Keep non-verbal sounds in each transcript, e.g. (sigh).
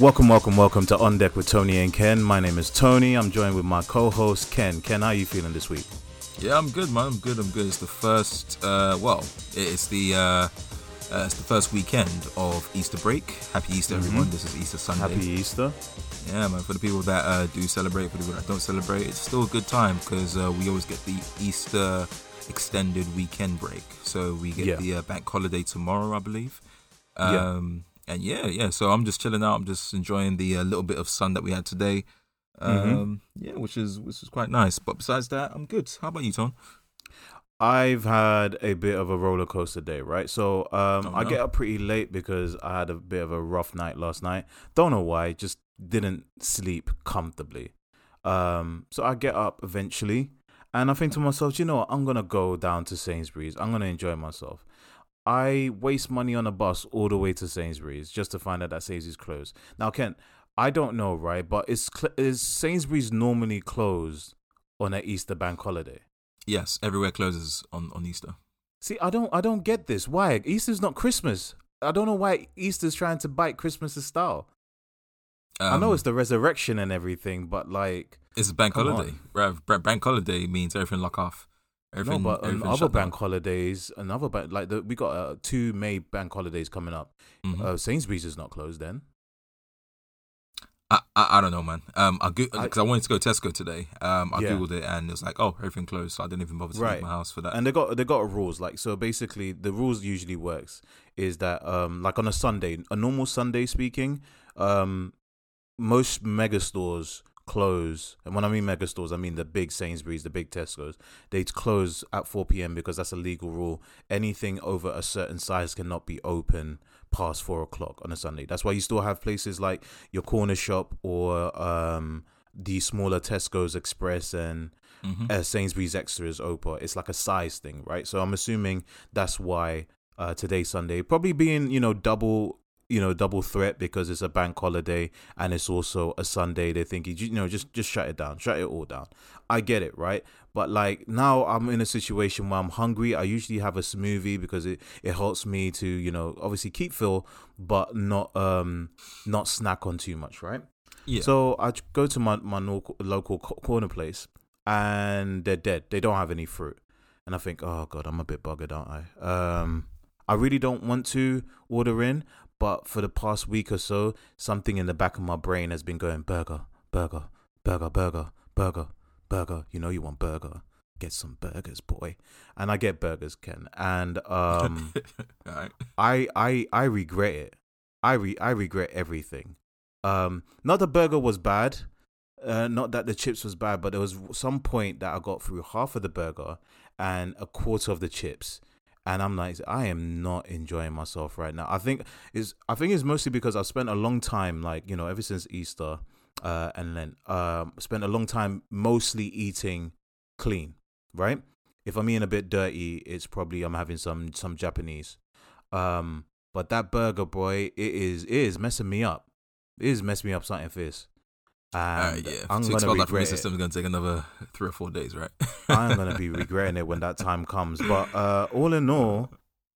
Welcome, welcome, welcome to On Deck with Tony and Ken. My name is Tony. I'm joined with my co-host Ken. Ken, how are you feeling this week? Yeah, I'm good, man. I'm good. I'm good. It's the first. Uh, well, it's the. Uh, uh, it's the first weekend of Easter break. Happy Easter, Mhm. everyone! This is Easter Sunday. Happy Easter. Yeah, man. For the people that uh, do celebrate, for the people that don't celebrate, it's still a good time because uh, we always get the Easter extended weekend break. So we get Yeah. the uh, bank holiday tomorrow, I believe. Yeah. Um, And yeah, yeah. So I'm just chilling out. I'm just enjoying the uh, little bit of sun that we had today. Mhm. Um, Yeah, which is which is quite nice. But besides that, I'm good. How about you, Tom? I've had a bit of a roller coaster day, right? So um, Oh, I get up pretty late because I had a bit of a rough night last night. Don't know why, just didn't sleep comfortably. Um, so I get up eventually, and I think to myself, you know what? I'm gonna go down to Sainsbury's. I'm gonna enjoy myself. I waste money on a bus all the way to Sainsbury's just to find out that Sainsbury's closed. Now, Ken, I don't know, right? But is cl- is Sainsbury's normally closed on an Easter bank holiday? Yes, everywhere closes on on Easter. See, I don't I don't get this. Why? Easter's not Christmas. I don't know why Easter's trying to bite Christmas's style. I know Um, it's the resurrection and everything, but like It's a bank holiday. Bra- Bank holiday means everything lock off. No, but on other shut down. bank holidays, another bank like the, we got uh, two May bank holidays coming up. Mhm. Uh, Sainsbury's is not closed then. I, I I don't know, man. Um, I I- because I, wanted to go Tesco today. Um, I Yeah. googled it and it was like, oh, everything closed. So I didn't even bother to Right. leave my house for that. and they got they got rules like so basically the rules usually works is that um like on a sunday a normal sunday speaking um most mega stores close and when i mean mega stores i mean the big sainsbury's the big tesco's they close at 4 p.m because that's a legal rule anything over a certain size cannot be open past 4 o'clock on a sunday that's why you still have places like your corner shop or um the smaller tesco's express and Mhm. uh, Sainsbury's Extras Opa. It's like a size thing, right? So I'm assuming that's why uh, today's Sunday probably being you know double you know double threat because it's a bank holiday and it's also a Sunday. They're thinking you know just just shut it down, shut it all down. I get it, right? But like now I'm in a situation where I'm hungry. I usually have a smoothie because it, it helps me to you know obviously keep full, but not um not snack on too much, right? yeah. So I go to my my local, local corner place, and they're dead. They don't have any fruit, and I think, oh god, I'm a bit buggered, aren't I? Um, I really don't want to order in, but for the past week or so, something in the back of my brain has been going burger, burger, burger, burger, burger, burger. You know you want burger. Get some burgers, boy. And I get burgers, Ken. And um, (laughs) right. I I I regret it. I re I regret everything. Um, not the burger was bad, uh, not that the chips was bad, but there was some point that I got through half of the burger and a quarter of the chips, and I'm like, I am not enjoying myself right now. I think is I think it's mostly because I've spent a long time, like you know, ever since Easter, uh, and then um, spent a long time mostly eating clean, right? If I'm eating a bit dirty, it's probably I'm having some some Japanese. Um, but that burger, boy, it is it is messing me up. It is messing me up something fierce. Uh, And yeah. I'm to gonna expel that from your regret system is going to take another three or four days, right? (laughs) I'm gonna be (laughs) regretting it when that time comes. But uh, all in all,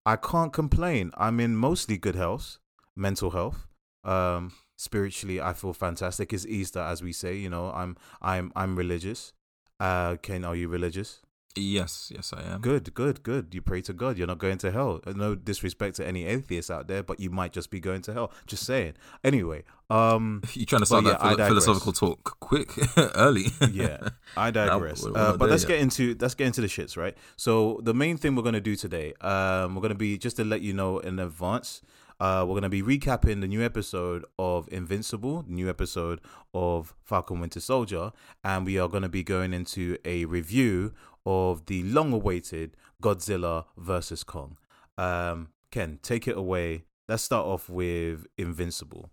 I can't complain. I'm in mostly good health, mental health. Um, spiritually, I feel fantastic. It's Easter, as we say. You know, I'm I'm I'm religious. Uh, Ken, are you religious? Yes, yes, I am. Good, good, good. You pray to God. You're not going to hell. Uh, No disrespect to any atheists out there, but you might just be going to hell. Just saying. Anyway, um, (laughs) You trying to start that yeah, philo- philosophical talk quick, (laughs) early? yeah, I (laughs) digress. we're uh, but there let's get into let's get into the shits, right? So the main thing we're gonna do today, um, we're gonna be just to let you know in advance. Uh, we're gonna be recapping the new episode of Invincible, new episode of Falcon Winter Soldier, and we are gonna be going into a review of the long-awaited Godzilla versus Kong. Um, Ken, take it away. Let's start off with Invincible.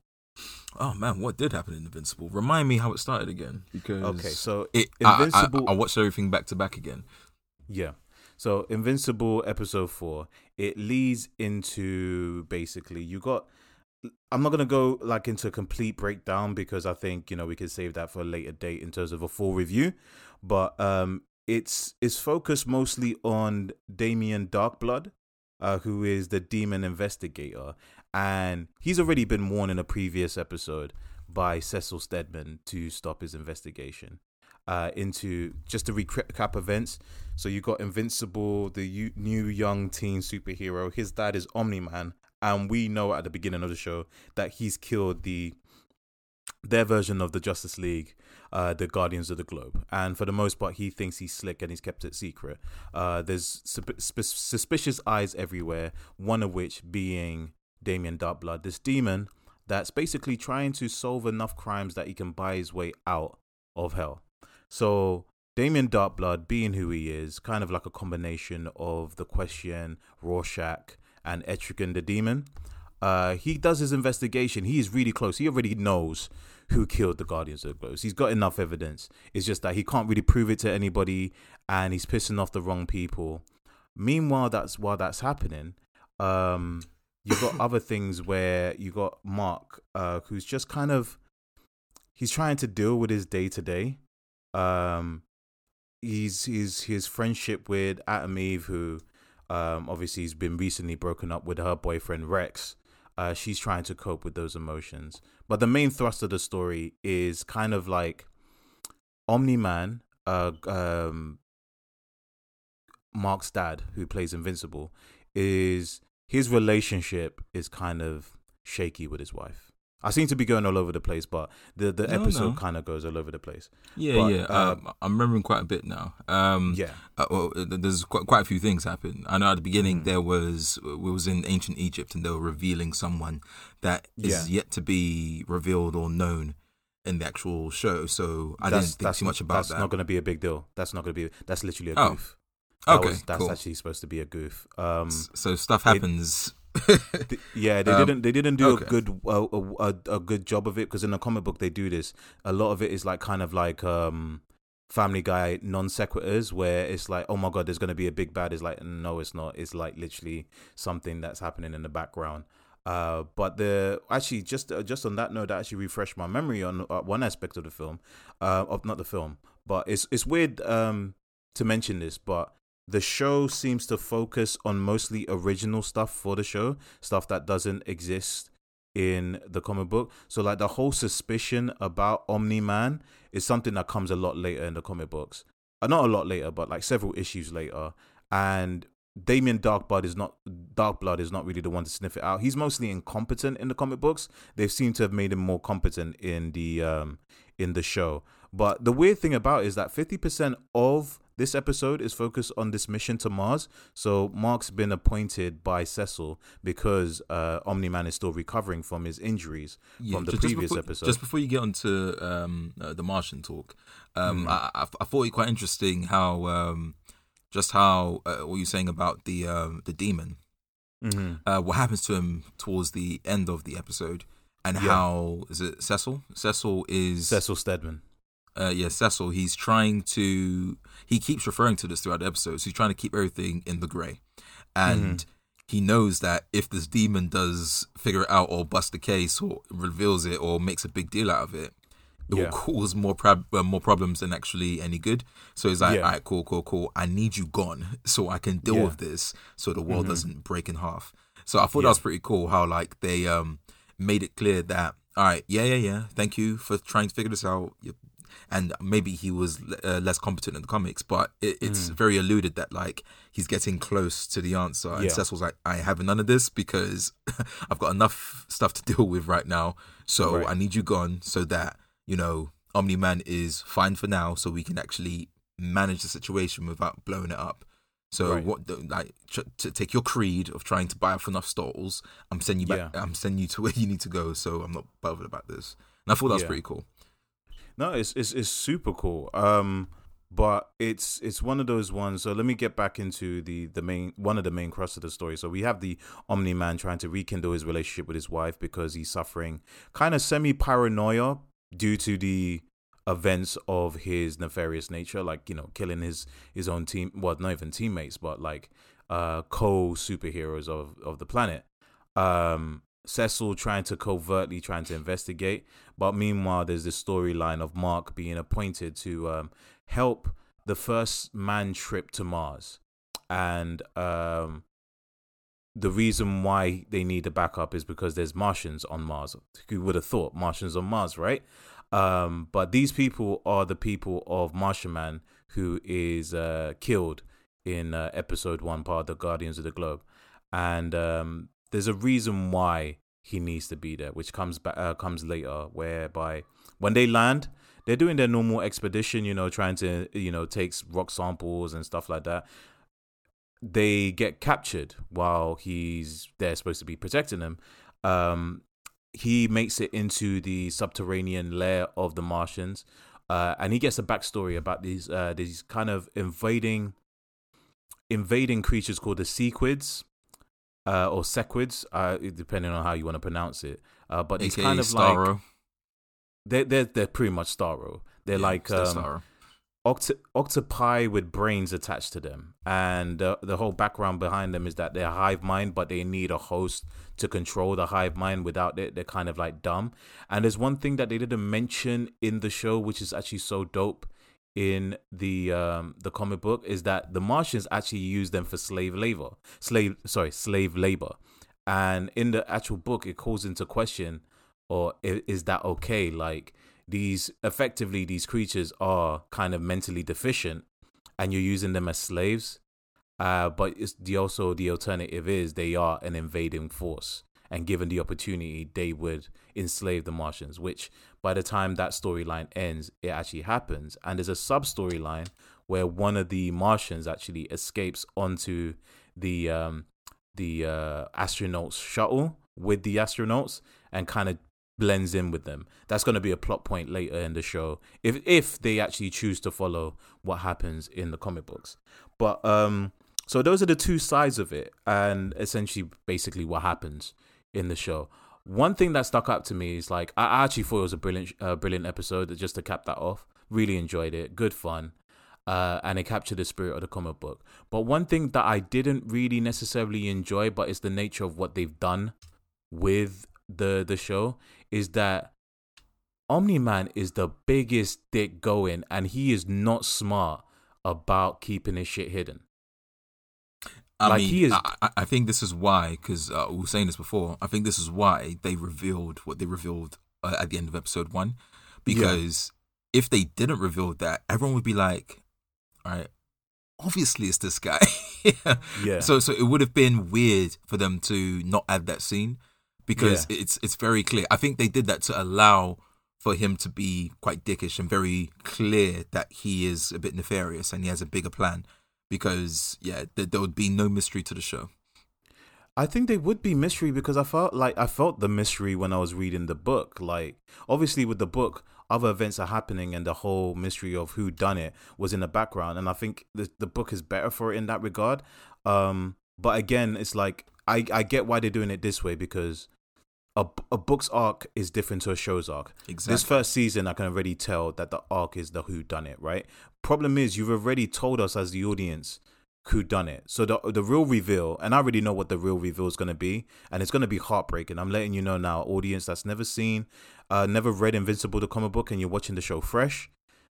Oh man, what did happen in Invincible? Remind me how it started again, because Okay, so it, I- I- Invincible- I, I watched everything back to back again. Yeah. So Invincible episode 4, it leads into basically you got I'm not to go like into a complete breakdown because I think, you know, we could save that for a later date in terms of a full review, but um it's it's focused mostly on Damien Darkblood. uh, who is the demon investigator, and he's already been warned in a previous episode by Cecil Stedman to stop his investigation. Uh, into just to recap events. So you got Invincible, the u- new young teen superhero. His dad is Omni Man, and we know at the beginning of the show that he's killed the their version of the Justice League, uh, the Guardians of the Globe, and for the most part, he thinks he's slick and he's kept it secret. Uh, there's suspicious eyes everywhere. One of which being Damien Darkblood, this demon that's basically trying to solve enough crimes that he can buy his way out of hell. So Damien Darkblood, being who he is, kind of like a combination of the Question, Rorschach, and Etrigan the Demon. Uh, he does his investigation. He is really close. He already knows who killed the Guardians of the Globe. He's got enough evidence. It's just that he can't really prove it to anybody, and he's pissing off the wrong people. Meanwhile, that's while that's happening, um, you've got (coughs) other things where you got Mark, uh, who's just kind of he's trying to deal with his day to day. Um, he's his his friendship with Atom Eve, who um, obviously he's been recently broken up with her boyfriend Rex. Uh, she's trying to cope with those emotions, but the main thrust of the story is kind of like Omni Man, uh, um, Mark's dad, who plays Invincible, is his relationship is kind of shaky with his wife. I seem to be going all over the place, but the the no, episode no. kind of goes all over the place. Yeah, but, yeah. Um, um, I'm remembering quite a bit now. Um, yeah. Uh, well, there's quite quite a few things happen. I know at the beginning mm. there was we was in ancient Egypt and they were revealing someone that is yeah. yet to be revealed or known in the actual show. So I that's, didn't think too much about that's that. That's not going to be a big deal. That's not going to be. That's literally a oh. goof. That okay, was, that's cool. actually supposed to be a goof. Um, so stuff happens. Yeah, they um, didn't. They didn't do okay. a good a, a, a, good job of it because in the comic book they do this. A lot of it is like kind of like um, Family Guy non sequiturs, where it's like, oh my god, there's gonna be a big bad. It's like, no, it's not. It's like literally something that's happening in the background. Uh, but the actually just uh, just on that note, that actually refreshed my memory on uh, one aspect of the film, uh, of not the film, but it's it's weird um to mention this, but the show seems to focus on mostly original stuff for the show, stuff that doesn't exist in the comic book. So like the whole suspicion about Omni Man is something that comes a lot later in the comic books. Uh, not a lot later, but like several issues later. And Damien Darkblood is not Darkblood is not really the one to sniff it out. He's mostly incompetent in the comic books. They've seemed to have made him more competent in the um in the show. But the weird thing about is that 50% of this episode is focused on this mission to Mars. So Mark's been appointed by Cecil because uh, Omni Man is still recovering from his injuries yeah, from the previous before, episode. Just before you get onto um, uh, the Martian talk, um, mm. I, I, I, thought it quite interesting how um, just how uh, what you're saying about the um, the demon. Mm-hmm. Uh, what happens to him towards the end of the episode, and yeah. how is it Cecil? Cecil is Cecil Stedman uh, yeah, Cecil, he's trying to, he keeps referring to this throughout the episodes. He's trying to keep everything in the gray. And mm-hmm. he knows that if this demon does figure it out or bust the case or reveals it or makes a big deal out of it, it yeah. will cause more prob- uh, more problems than actually any good. So he's like, yeah. all right, cool, cool, cool. I need you gone (laughs) so I can deal yeah. with this so the world mm-hmm. doesn't break in half. So I thought that was pretty cool how like they um made it clear that all right, yeah, yeah, yeah. Thank you for trying to figure this out. You're and maybe he was uh, less competent in the comics, but it, it's mm. very alluded that like he's getting close to the answer. And yeah. Cecil's like, I have none of this because (laughs) I've got enough stuff to deal with right now. So right. I need you gone so that you know Omni Man is fine for now, so we can actually manage the situation without blowing it up. So right. what like to take your creed of trying to buy up enough stalls, I'm sending you back. Yeah. I'm sending you to where you need to go. So I'm not bothered about this. And I thought that was yeah. pretty cool. No, it's it's it's super cool. Um, but it's it's one of those ones. So let me get back into the the main one of the main crux of the story. So we have the Omni Man trying to rekindle his relationship with his wife because he's suffering kind of semi paranoia due to the events of his nefarious nature, like you know, killing his his own team. Well, not even teammates, but like uh co superheroes of of the planet. Um, Cecil trying to covertly trying to investigate, but meanwhile, there's this storyline of Mark being appointed to um, help the first man trip to Mars, and um, the reason why they need a backup is because there's Martians on Mars. Who would have thought Martians on Mars, right? Um, but these people are the people of Martian Man who is uh, killed in uh, episode one, part of the Guardians of the Globe, and um, there's a reason why he needs to be there, which comes back uh, comes later, whereby when they land, they're doing their normal expedition, you know, trying to you know take rock samples and stuff like that. They get captured while he's there, supposed to be protecting them. Um, he makes it into the subterranean lair of the Martians, uh, and he gets a backstory about these uh, these kind of invading invading creatures called the Sequids. Uh, or Sequids, uh, depending on how you want to pronounce it. Uh, but it's kind of Starro. like they're they're they're pretty much Starro. They're yeah, like um, octo- octopi with brains attached to them, and the whole background behind them is that they're hive mind, but they need a host to control the hive mind. Without it, they're kind of like dumb. And there's one thing that they didn't mention in the show, which is actually so dope in the um the comic book is that the Martians actually use them for slave labor, slave sorry slave labor, and in the actual book it calls into question, or is that okay? Like these effectively these creatures are kind of mentally deficient and you're using them as slaves. Uh, but it's the also the alternative is they are an invading force and given the opportunity they would enslave the martians which by the time that storyline ends it actually happens and there's a sub storyline where one of the martians actually escapes onto the um the uh astronauts shuttle with the astronauts and kind of blends in with them. That's going to be a plot point later in the show if if they actually choose to follow what happens in the comic books. But um so those are the two sides of it and essentially basically what happens in the show. One thing that stuck out to me is like I actually thought it was a brilliant uh, brilliant episode just to cap that off. Really enjoyed it. Good fun. Uh, and it captured the spirit of the comic book. But one thing that I didn't really necessarily enjoy, but it's the nature of what they've done with the the show, is that Omni Man is the biggest dick going, and he is not smart about keeping his shit hidden. I like mean, he is. I, I think this is why, because uh, we were saying this before. I think this is why they revealed what they revealed uh, at the end of episode one, because yeah. if they didn't reveal that, everyone would be like, "All right, obviously it's this guy." (laughs) yeah. So, so it would have been weird for them to not add that scene because yeah. it's it's very clear. I think they did that to allow for him to be quite dickish and very clear that he is a bit nefarious and he has a bigger plan. Because yeah, there, there would be no mystery to the show. I think they would be mystery because I felt like I felt the mystery when I was reading the book. Like obviously with the book, other events are happening and the whole mystery of who done it was in the background. And I think the the book is better for it in that regard. Um, but again, it's like I I get why they're doing it this way because a, a book's arc is different to a show's arc. Exactly. This first season, I can already tell that the arc is the who done it, right? Problem is, you've already told us as the audience who done it. So the the real reveal, and I already know what the real reveal is going to be, and it's going to be heartbreaking. I'm letting you know now, audience that's never seen, uh, never read Invincible the comic book, and you're watching the show fresh.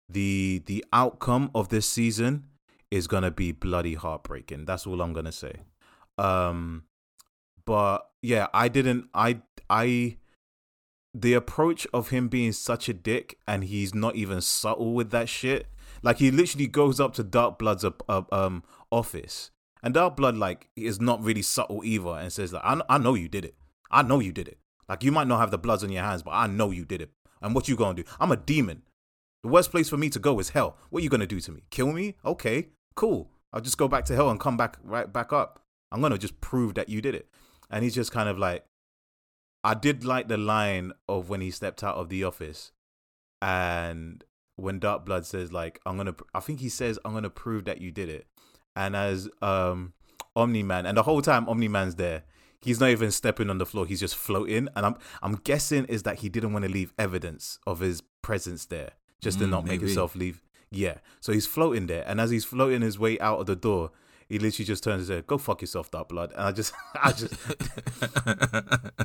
The the outcome of this season is going to be bloody heartbreaking. That's all I'm going to say. Um, but yeah, I didn't. I I the approach of him being such a dick and he's not even subtle with that shit. Like he literally goes up to Dark Blood's uh, uh, um office, and Dark Blood like is not really subtle either, and says like, I, I know you did it. I know you did it. Like you might not have the bloods on your hands, but I know you did it. And what you gonna do? I'm a demon. The worst place for me to go is hell. What you gonna do to me? Kill me? Okay, cool. I'll just go back to hell and come back right back up. I'm gonna just prove that you did it and he's just kind of like, I did like the line of when he stepped out of the office, and when Dark Blood says like, "I'm gonna," I think he says, "I'm gonna prove that you did it," and as um Omni Man, and the whole time Omni Man's there, he's not even stepping on the floor; he's just floating, and I'm I'm guessing is that he didn't want to leave evidence of his presence there, just mm, to not maybe. make himself leave. Yeah, so he's floating there, and as he's floating his way out of the door, he literally just turns and says, "Go fuck yourself, Dark Blood." And I just, (laughs) I just,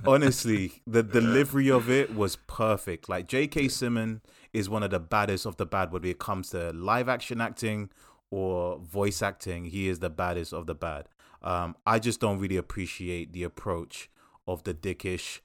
honestly, the delivery of it was perfect. Like J.K. Simmons is one of the baddest of the bad when it comes to live action acting or voice acting. He is the baddest of the bad. Um, I just don't really appreciate the approach of the dickish,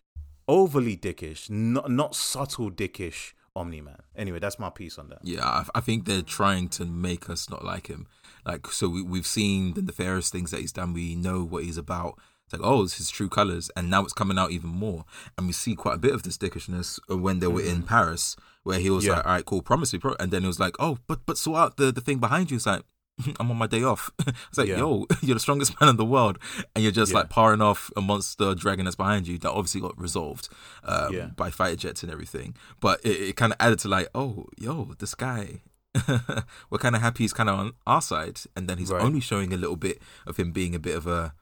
overly dickish, not not subtle dickish Omni Man. Anyway, that's my piece on that. Yeah, I, I think they're trying to make us not like him. Like, so we, we've seen the nefarious things that he's done. We know what he's about. It's like, oh, it's his true colors, and now it's coming out even more. And we see quite a bit of this dickishness when they were in Paris, where he was Yeah. like, "All right, cool, promise me," pro-. and then it was like, "Oh, but but sort out the the thing behind you." It's like, (laughs) I'm on my day off. (laughs) it's like, Yeah. yo, (laughs) you're the strongest man in the world, and you're just Yeah. like powering off a monster dragon that's behind you. That obviously got resolved um, Yeah. by fighter jets and everything. But it, it kind of added to like, oh, yo, this guy. (laughs) we're kind of happy he's kind of on our side, and then he's Right. only showing a little bit of him being a bit of a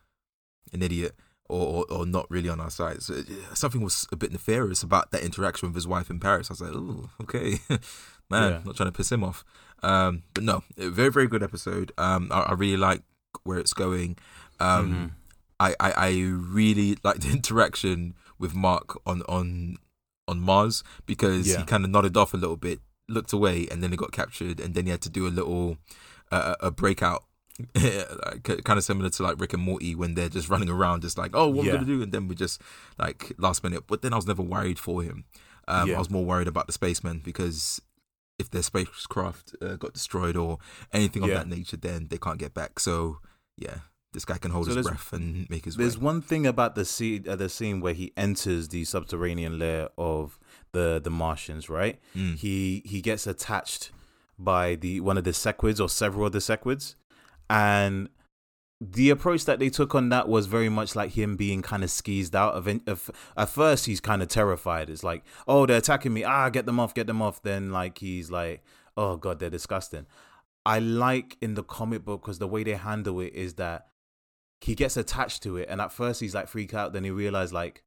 an idiot or, or, or not really on our side. So something was a bit nefarious about that interaction with his wife in Paris. I was like, oh, okay, (laughs) man, Yeah. not trying to piss him off. Um, but no, very very good episode. Um, I, I really like where it's going. Um, Mhm. I, I I really like the (laughs) interaction with Mark on on on Mars because Yeah. he kind of nodded off a little bit, looked away, and then he got captured, and then he had to do a little uh, a breakout. (laughs) kind of similar to like Rick and Morty when they're just running around, just like, oh, what Yeah. am gonna do? And then we just like last minute. But then I was never worried for him. Um, Yeah. I was more worried about the spacemen because if their spacecraft uh, got destroyed or anything of Yeah. that nature, then they can't get back. So yeah, this guy can hold So his breath and make his way There's way. one thing about the scene, uh, the scene where he enters the subterranean lair of the the Martians, right? Mm. He he gets attached by the one of the sequids or several of the sequids, and the approach that they took on that was very much like him being kind of skeezed out of, of at first he's kind of terrified. It's like oh they're attacking me. Ah get them off get them off. Then like he's like oh god they're disgusting. I like in the comic book because the way they handle it is that he gets attached to it and at first he's like freak out. Then he realized like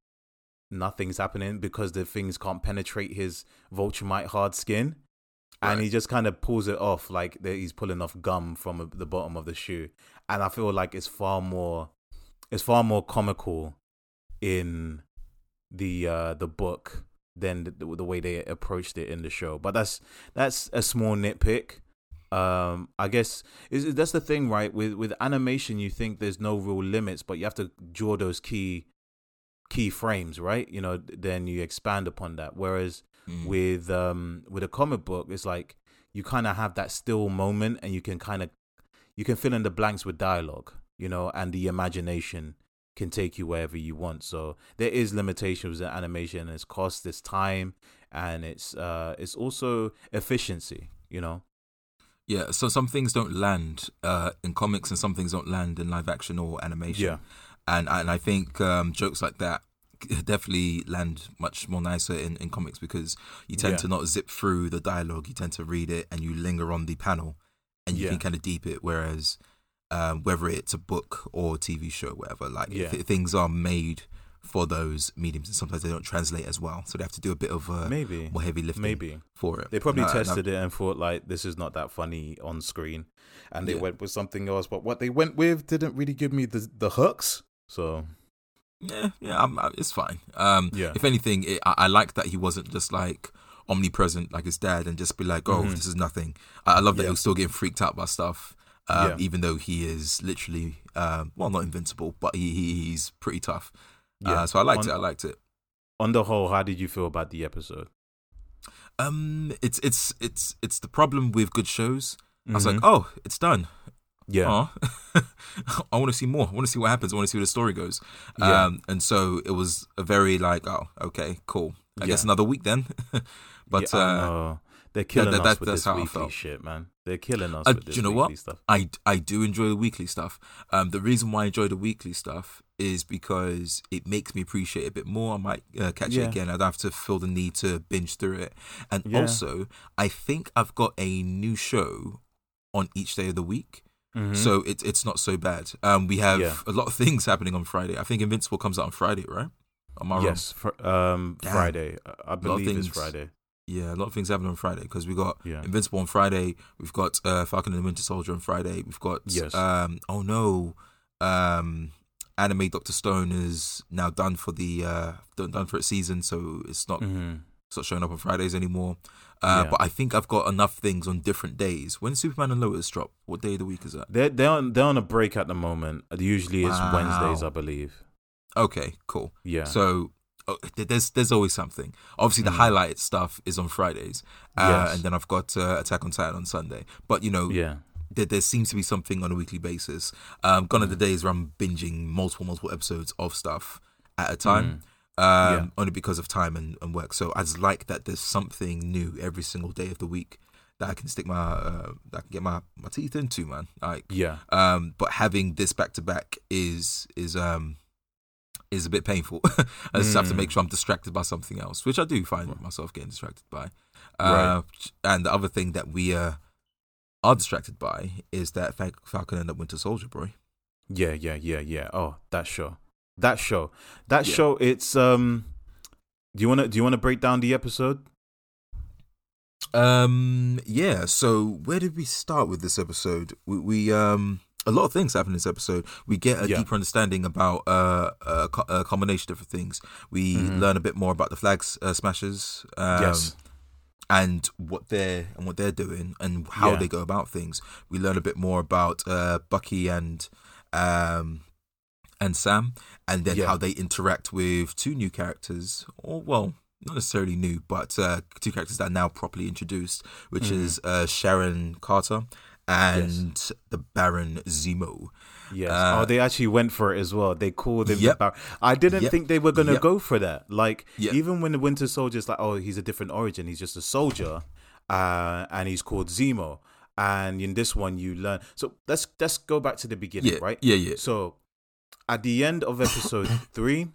nothing's happening because the things can't penetrate his Viltrumite hard skin. And Right. he just kind of pulls it off like he's pulling off gum from the bottom of the shoe. And i feel like it's far more it's far more comical in the uh the book than the, the way they approached it in the show. But that's that's a small nitpick. Um i guess is that's the thing right? With with animation you think there's no real limits but you have to draw those key key frames right you know then you expand upon that whereas Mm. with um with a comic book it's like you kind of have that still moment and you can kind of you can fill in the blanks with dialogue you know and the imagination can take you wherever you want so there is limitations in animation it's cost it's time and it's uh it's also efficiency you know Yeah, so some things don't land uh, in comics, and some things don't land in live action or animation. Yeah. And and I think um, jokes like that (laughs) definitely land much more nicer in, in comics because you tend Yeah. to not zip through the dialogue. You tend to read it and you linger on the panel, and you Yeah. can kind of deep it. Whereas um, whether it's a book or a TV show, whatever, like Yeah. th- things are made for those mediums, and sometimes they don't translate as well, so they have to do a bit of uh, maybe more heavy lifting maybe for it. They probably And I- and tested it and thought like this is not that funny on screen, and they went with something else. But what they went with didn't really give me the the hooks. So Yeah, yeah, I'm, I, it's fine. Um, Yeah. If anything, it, I, I like that he wasn't just like omnipresent like his dad and just be like, "Oh, Mhm. this is nothing." I, I love that Yeah. he was still getting freaked out by stuff, um, Yeah. even though he is literally, um, well, not invincible, but he, he he's pretty tough. Yeah. Uh, so I liked On- it. I liked it. on the whole, how did you feel about the episode? Um, it's it's it's it's the problem with good shows. I was like, Mhm. "Oh, it's done." Yeah, Aw. (laughs) I want to see more. I want to see what happens. I want to see where the story goes. Yeah. Um, and so it was a very like, oh, okay, cool. I guess another week then. (laughs) but Yeah, uh, they're killing that- us with that's this weekly shit, man. They're killing us Uh, with do you know weekly what? stuff. I I do enjoy the weekly stuff. Um, the reason why I enjoy the weekly stuff is because it makes me appreciate it a bit more. I might uh, catch Yeah. it again. I don't have to feel the need to binge through it. And Yeah. also, I think I've got a new show on each day of the week. Mhm. So it's it's not so bad. Um, we have Yeah. a lot of things happening on Friday. I think Invincible comes out on Friday, right? Am I wrong? yes, fr- um, Damn. Friday. I- believe it's. Friday. Yeah, a lot of things happen on Friday because we got Yeah. Invincible on Friday. We've got uh, Falcon and the Winter Soldier on Friday. We've got Yes. um oh no, um anime Doctor Stone is now done for the uh done done for its season, so it's not Start showing up on Fridays anymore. Uh, Yeah. But I think I've got enough things on different days. When Superman and Lois drop, what day of the week is that? They're they're on, they're on a break at the moment. Usually it's Wow. Wednesdays, I believe. Okay, cool. Yeah. So oh, there's there's always something. Obviously, the Mm. highlight stuff is on Fridays, uh, Yes. and then I've got uh, Attack on Titan on Sunday. But you know, yeah. there, there seems to be something on a weekly basis. Um, gone are Mm. the days where I'm binging multiple multiple episodes of stuff at a time. Um, Mm. Yeah. only because of time and, and work. So I just like that there's something new every single day of the week that I can stick my uh, that I can get my, my teeth into, man. Like Yeah. um, but having this back to back is is um is a bit painful. (laughs) I just have to Mm. make sure I'm distracted by something else, which I do find myself getting distracted by. Right. Uh, And the other thing that we uh, are distracted by is that Fal- Falcon and the Winter Soldier, bro. Yeah, yeah, yeah, yeah. Oh, that's show. That show. That Yeah. show it's um do you want to do you want to break down the episode? Um, yeah. So where did we start with this episode? We, we um. A lot of things happen in this episode. We get a Yeah. deeper understanding about uh, a, co- a combination of different things. We Mhm. learn a bit more about the flags uh, smashers. Um, yes. and what they're and what they're doing and how Yeah. they go about things. We learn a bit more about uh, Bucky and um, and Sam, and then Yeah. how they interact with two new characters, or well, not necessarily new, but uh, two characters that are now properly introduced, which Mhm. is uh, Sharon Carter and the Baron Zemo. Yes. uh, oh, they actually went for it as well. They called him Yep. the Bar- I didn't Yep. think they were gonna Yep. go for that. Like even when the Winter Soldier's like, oh, he's a different origin. He's just a soldier, uh, and he's called Zemo. And in this one, you learn. So let's let's go back to the beginning, Yeah, right? yeah, yeah. So at the end of episode (laughs) three,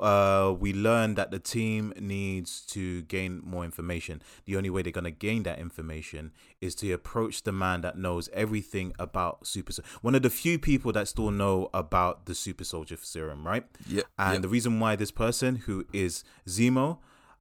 uh, we learn that the team needs to gain more information. The only way they're gonna gain that information is to approach the man that knows everything about super. One of the few people that still know about the super soldier serum, right? Yeah, And yeah. the reason why this person who is Zemo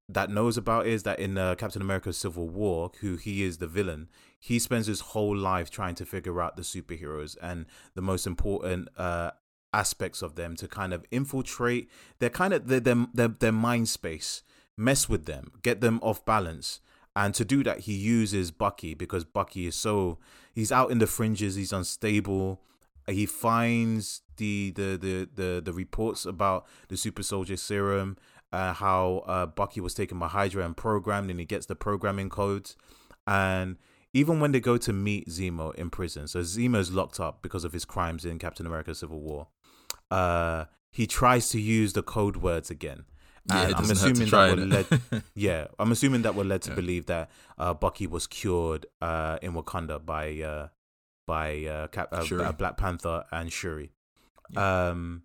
that knows about is that in uh, Captain America Civil War, who he is the villain, he spends his whole life trying to figure out the superheroes and the most important uh, aspects of them to kind of infiltrate their kind of their, their, their, their mind space, mess with them, get them off balance. And to do that, he uses Bucky because Bucky is so he's out in the fringes, he's unstable. He finds the the the the, the reports about the super soldier serum, uh, how uh, Bucky was taken by Hydra and programmed, and he gets the programming codes. And even when they go to meet Zemo in prison, so Zemo's locked up because of his crimes in Captain America: Civil War. Uh, he tries to use the code words again. Yeah, And it I'm doesn't hurt to assuming that we're led. (laughs) Yeah, I'm assuming that we're led to Yeah. believe that uh, Bucky was cured uh, in Wakanda by uh, by uh, Cap- uh, uh, Black Panther and Shuri. Um,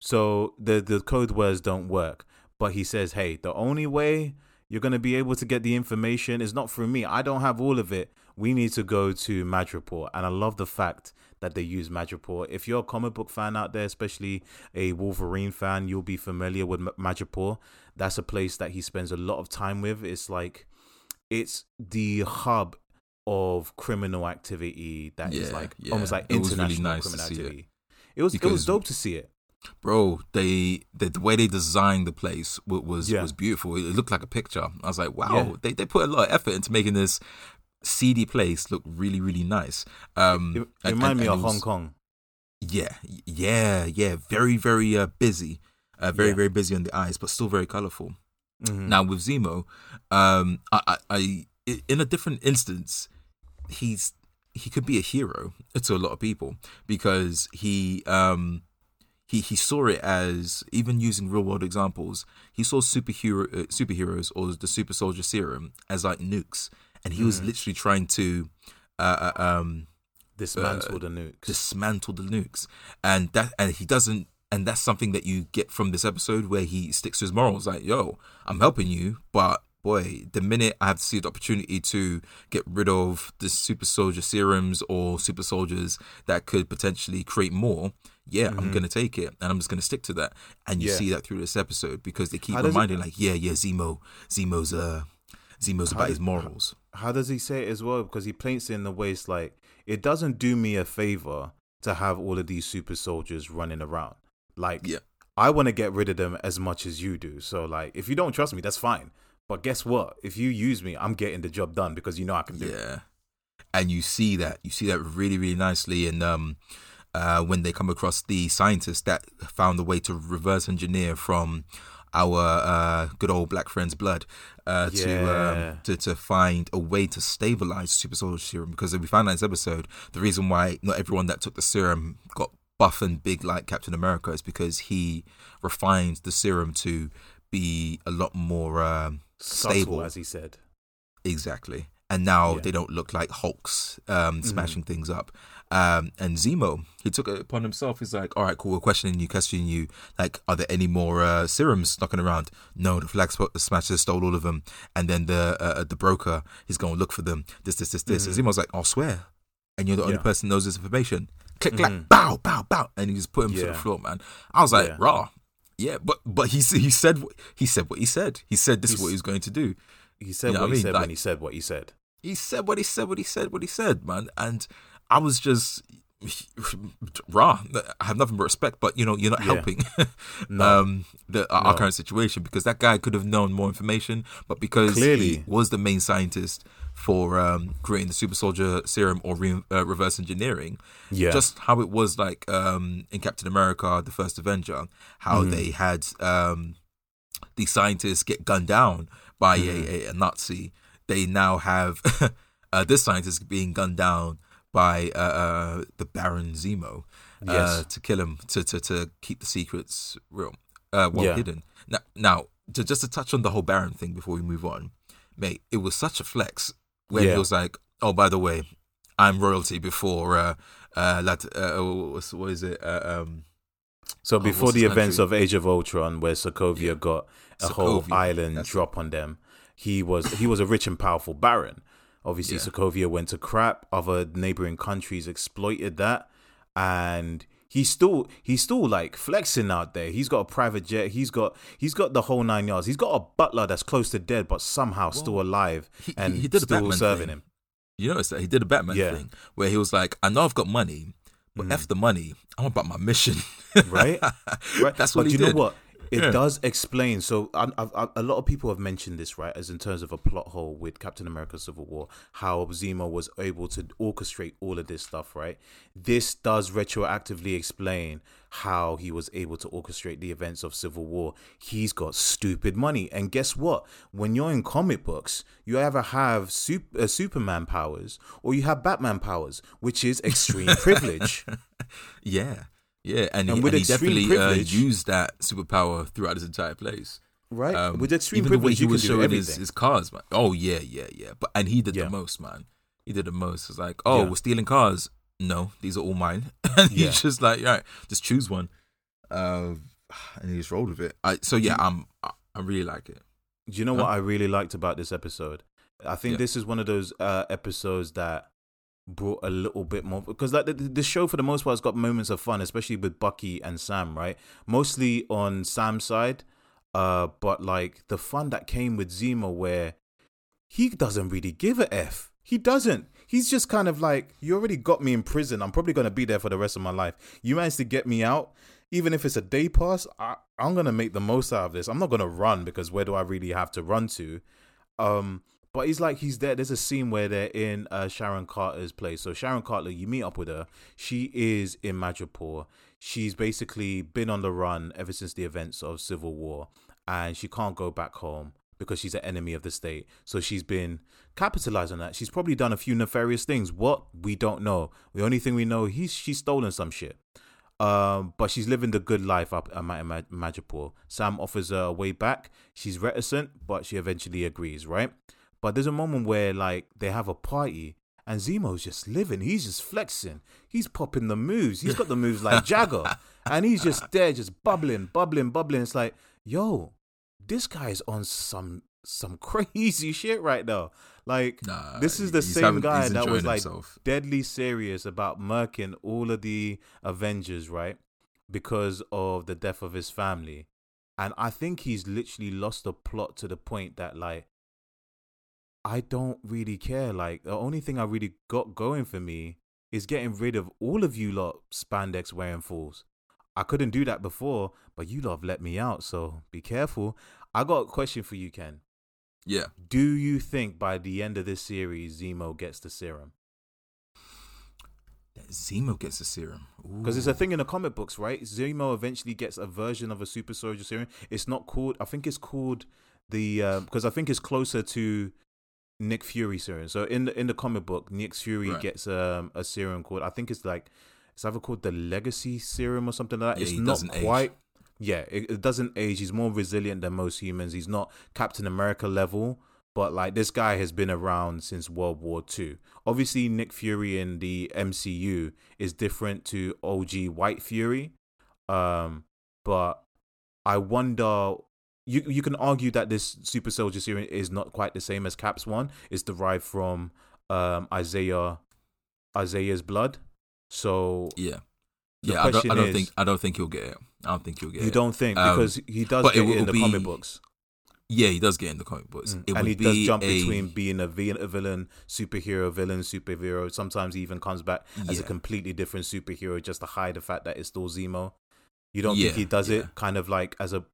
so the the code words don't work, but he says, "Hey, the only way you're gonna be able to get the information is not through me. I don't have all of it. We need to go to Madripoor." And I love the fact that they use Madripoor. If you're a comic book fan out there, especially a Wolverine fan, you'll be familiar with Ma- Madripoor. That's a place that he spends a lot of time with. It's like it's the hub of criminal activity that is Yeah, like yeah. almost like was really international nice criminal it. activity. It was it was dope to see it. bro they the, the way they designed the place wa- was Yeah. was beautiful it looked like a picture i was like wow they, they put a lot of effort into making this seedy place look really really nice um It, it and- reminded and- me and of was- Hong Kong. yeah yeah yeah very very uh busy uh, very Yeah. very busy on the eyes but still very colorful Mhm. now with zemo um I, I i in a different instance he's he could be a hero to a lot of people because he um he he saw it as even using real world examples he saw superhero uh, superheroes or the super soldier serum as like nukes and he was Mhm. literally trying to uh, uh, um dismantle the nukes. dismantle the nukes and that and he doesn't and that's something that you get from this episode where he sticks to his morals like yo i'm helping you but boy the minute i have to see the opportunity to get rid of the super soldier serums or super soldiers that could potentially create more yeah i'm Mhm. gonna take it and i'm just gonna stick to that and you Yeah. see that through this episode because they keep How does it- reminding like yeah yeah zemo zemo's uh zemo's How about his morals How does he say it as well? Because he paints it in the way it's like it doesn't do me a favor to have all of these super soldiers running around. Like Yeah. I want to get rid of them as much as you do. So like if you don't trust me, that's fine. But guess what? If you use me, I'm getting the job done because you know I can do it. Yeah, and you see that you see that really really nicely in um uh when they come across the scientist that found a way to reverse engineer from our uh, good old black friend's blood uh, to, um, to to find a way to stabilize super soldier serum because we found in this episode the reason why not everyone that took the serum got buff and big like Captain America is because he refined the serum to be a lot more um, Subtle, stable as he said. Exactly. And now Yeah. they don't look like Hulks um, smashing things up. Um, and Zemo, he took it upon himself. He's like, all right, cool. We're questioning you, questioning you. Like, are there any more uh, serums knocking around? No, the flag smashers stole all of them. And then the uh, the broker, he's going to look for them. This, this, this, this. And Zemo's like, I'll swear. And you're the only Yeah. person who knows this information. Click, clack, Mhm. bow, bow, bow. And he just put him to the floor, man. I was like, Yeah. raw. Yeah, but but he he said what- he said what he said. He said this is what he was going to do. He said You know what what I he said Like- when he said what he said. he said what he said, what he said, what he said, man. And I was just (laughs) raw. I have nothing but respect, but you know, you're not Yeah. helping (laughs) No. um, the our No. current situation because that guy could have known more information, but because Clearly. he was the main scientist for um, creating the super soldier serum or re- uh, reverse engineering, Yeah. just how it was like um, in Captain America: The First Avenger, how Mhm. they had um, the scientists get gunned down by Mhm. a, a, Nazi. They now have (laughs) uh, this scientist being gunned down by uh, uh, the Baron Zemo uh, Yes. to kill him to, to to keep the secrets real uh, well Yeah. hidden. Now, now to, just to touch on the whole Baron thing before we move on, mate, it was such a flex when Yeah. he was like, "Oh, by the way, I'm royalty." Before uh, uh, Lat- uh what is it? Uh, um, So before the events country? of Age of Ultron, where Sokovia Yeah. got a whole island that's it. drop on them, he was he was a rich and powerful baron. Obviously, Yeah. Sokovia went to crap. Other neighboring countries exploited that, and he's still he's still like flexing out there. He's got a private jet. He's got he's got the whole nine yards. He's got a butler that's close to dead, but somehow still alive he- he- and he did still serving thing. him. You notice that he did a Batman Yeah. thing where he was like, "I know I've got money, but Mhm. f the money. I'm about my mission." (laughs) Right? Right. That's what but he you did. know what? It Yeah. does explain. So I, I, I, a lot of people have mentioned this, right, as in terms of a plot hole with Captain America: Civil War, how Zemo was able to orchestrate all of this stuff, right? This does retroactively explain how he was able to orchestrate the events of Civil War. He's got stupid money, and guess what? When you're in comic books, you either have super, uh, Superman powers or you have Batman powers, which is extreme (laughs) privilege. Yeah, yeah, and, And he, with and he extreme definitely uh, privilege- used that superpower throughout his entire place. Right? Um, with extreme even the way privilege, he was showing his, his cars, man. Oh yeah, yeah, yeah. But and he did Yeah. the most, man. He did the most. It's like, oh, Yeah. we're stealing cars. No, these are all mine. (laughs) and Yeah. he's just like, right, just choose one. Uh, and he just rolled with it. I, so yeah, I'm, I, really like it. Do you know Huh? what I really liked about this episode? I think Yeah. this is one of those uh, episodes that brought a little bit more because like the, the show for the most part has got moments of fun, especially with Bucky and Sam, right? Mostly on Sam's side, uh, but like the fun that came with Zemo, where he doesn't really give a f. He doesn't. He's just kind of like, you already got me in prison. I'm probably gonna be there for the rest of my life. You managed to get me out. Even if it's a day pass, I, I'm gonna make the most out of this. I'm not gonna run because where do I really have to run to? Um, but he's like he's there. There's a scene where they're in uh, Sharon Carter's place. So Sharon Carter, you meet up with her. She is in Madripoor. She's basically been on the run ever since the events of Civil War, and she can't go back home because she's an enemy of the state. So she's been capitalized on that. She's probably done a few nefarious things. What we don't know. The only thing we know he's she's stolen some shit. Um, but she's living the good life up at Ma- Ma- Sam offers her a way back. She's reticent, but she eventually agrees, right? But there's a moment where like they have a party and Zemo's just living. He's just flexing. He's popping the moves. He's got the moves like (laughs) Jagger. and he's just there, just bubbling, bubbling, bubbling. It's like, yo, this guy is on some some (laughs) crazy shit right now. Like Nah, this is the same guy that was like himself. deadly serious about murking all of the Avengers, right? Because of the death of his family. And I think he's literally lost the plot to the point that like I don't really care. Like the only thing I really got going for me is getting rid of all of you lot spandex wearing fools. I couldn't do that before, but you lot have let me out, so be careful. I got a question for you, Ken. Yeah. Do you think by the end of this series, Zemo gets the serum? That Zemo gets the serum. Because it's a thing in the comic books, right? Zemo eventually gets a version of a super soldier serum. It's not called. I think it's called the because I think it's closer to Nick Fury serum. So in the in the comic book, Nick Fury Right. gets um, a serum called. I think it's like it's either called the Legacy Serum or something like that. Yeah, it's not doesn't age. Yeah, it, it doesn't age. He's more resilient than most humans. He's not Captain America level, but like this guy has been around since World War Two. Obviously, Nick Fury in the MCU is different to OG White Fury, um, but I wonder. You you can argue that this Super Soldier serum is not quite the same as Cap's one. It's derived from um, Isaiah Isaiah's blood. So Yeah. The yeah, I don't, I don't is- think I don't think he'll get it. I don't think he'll get you it. You don't think Um, because he does but it get it, in the be- comic books. Yeah, he does get in the comic books. Mm. It and would he be does jump a, between being a villain, superhero, villain, superhero. Sometimes he even comes back as a completely different superhero just to hide the fact that it's still Zemo. You don't Yeah, think he does yeah. it kind of like as a.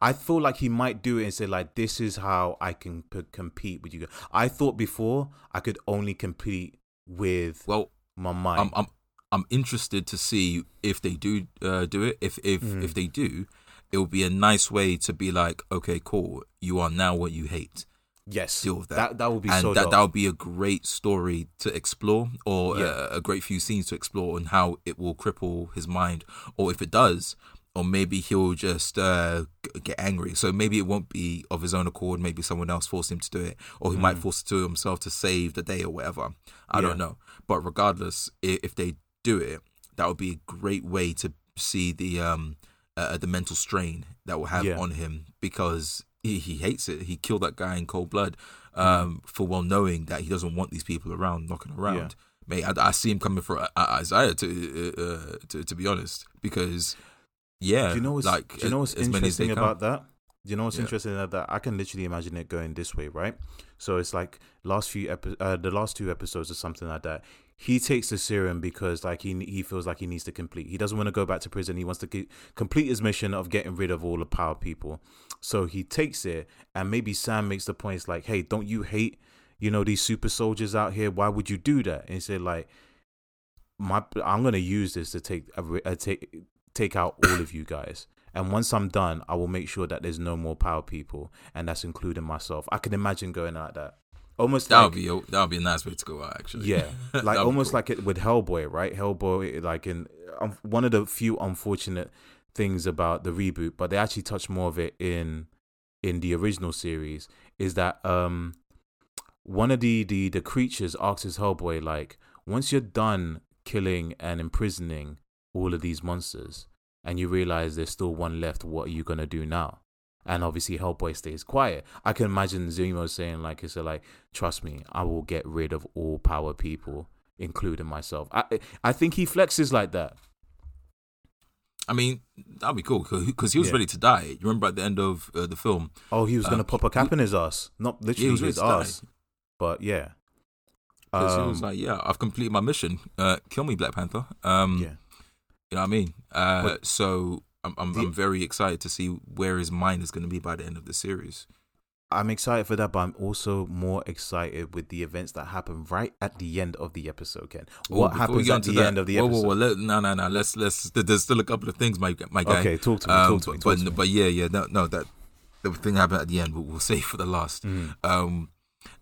I feel like he might do it and say like, "This is how I can p- compete with you." I thought before I could only compete with well. my mind. I'm I'm I'm interested to see if they do uh, do it. If if Mm. if they do, it will be a nice way to be like, okay, cool. You are now what you hate. yes, deal with that. That that would be and so that that would be a great story to explore, or Yeah. uh, a great few scenes to explore, on how it will cripple his mind, or if it does, or maybe he'll just uh, g- get angry. So maybe it won't be of his own accord. Maybe someone else forced him to do it, or he might force it to himself to save the day or whatever. I Yeah. don't know. But regardless, if they do it, that would be a great way to see the um uh, the mental strain that will have Yeah. on him because he, he hates it. He killed that guy in cold blood um, Mm. for well knowing that he doesn't want these people around knocking around. Mate, I, I see him coming for uh, Isaiah to, uh, uh, to to be honest because yeah, Do you know what's like do you know what's as as interesting come. about that? Do you know what's Yeah. interesting about that? I can literally imagine it going this way, right? So it's like last few epi- uh, the last two episodes or something like that. He takes the serum because like he he feels like he needs to complete. He doesn't want to go back to prison. He wants to complete his mission of getting rid of all the power people. So he takes it, and maybe Sam makes the point. Like, hey, don't you hate you know these super soldiers out here? Why would you do that? And he said like, my I'm gonna use this to take uh, take take out all of you guys. And once I'm done, I will make sure that there's no more power people, and that's including myself. I can imagine going like that, almost That like would be a, that would be a nice way to go out. Actually, yeah, (laughs) like almost cool. like it with Hellboy, right? Hellboy, like in um, one of the few unfortunate things about the reboot, but they actually touch more of it in in the original series. Is that um one of the the the creatures asks Hellboy like, once you're done killing and imprisoning all of these monsters, and you realize there's still one left, what are you gonna do now? And obviously Hellboy stays quiet. I can imagine Zemo saying like, "It's like, trust me, I will get rid of all power people, including myself." I I think he flexes like that. I mean that'd be cool because he was Yeah. ready to die. You remember at the end of uh, the film, Oh, he was gonna Uh, pop a cap in his ass, not he literally ready his die. ass, but yeah. Because he Um, was like, "Yeah, I've completed my mission. Uh, kill me, Black Panther." Um, yeah. You know what I mean? Uh, But- so I'm I'm, I'm very excited to see where his mind is going to be by the end of the series. I'm excited for that, but I'm also more excited with the events that happen right at the end of the episode. Ken, what we happens at the that- end of the whoa, episode? Whoa, whoa, let, no, no, no. Let's let's. There's still a couple of things, my my guy. Okay, talk to me. Um, talk to me. but, to me. but yeah, yeah, no, no. That the thing happened at the end. We'll, we'll (laughs) save for the last. Mhm. Um,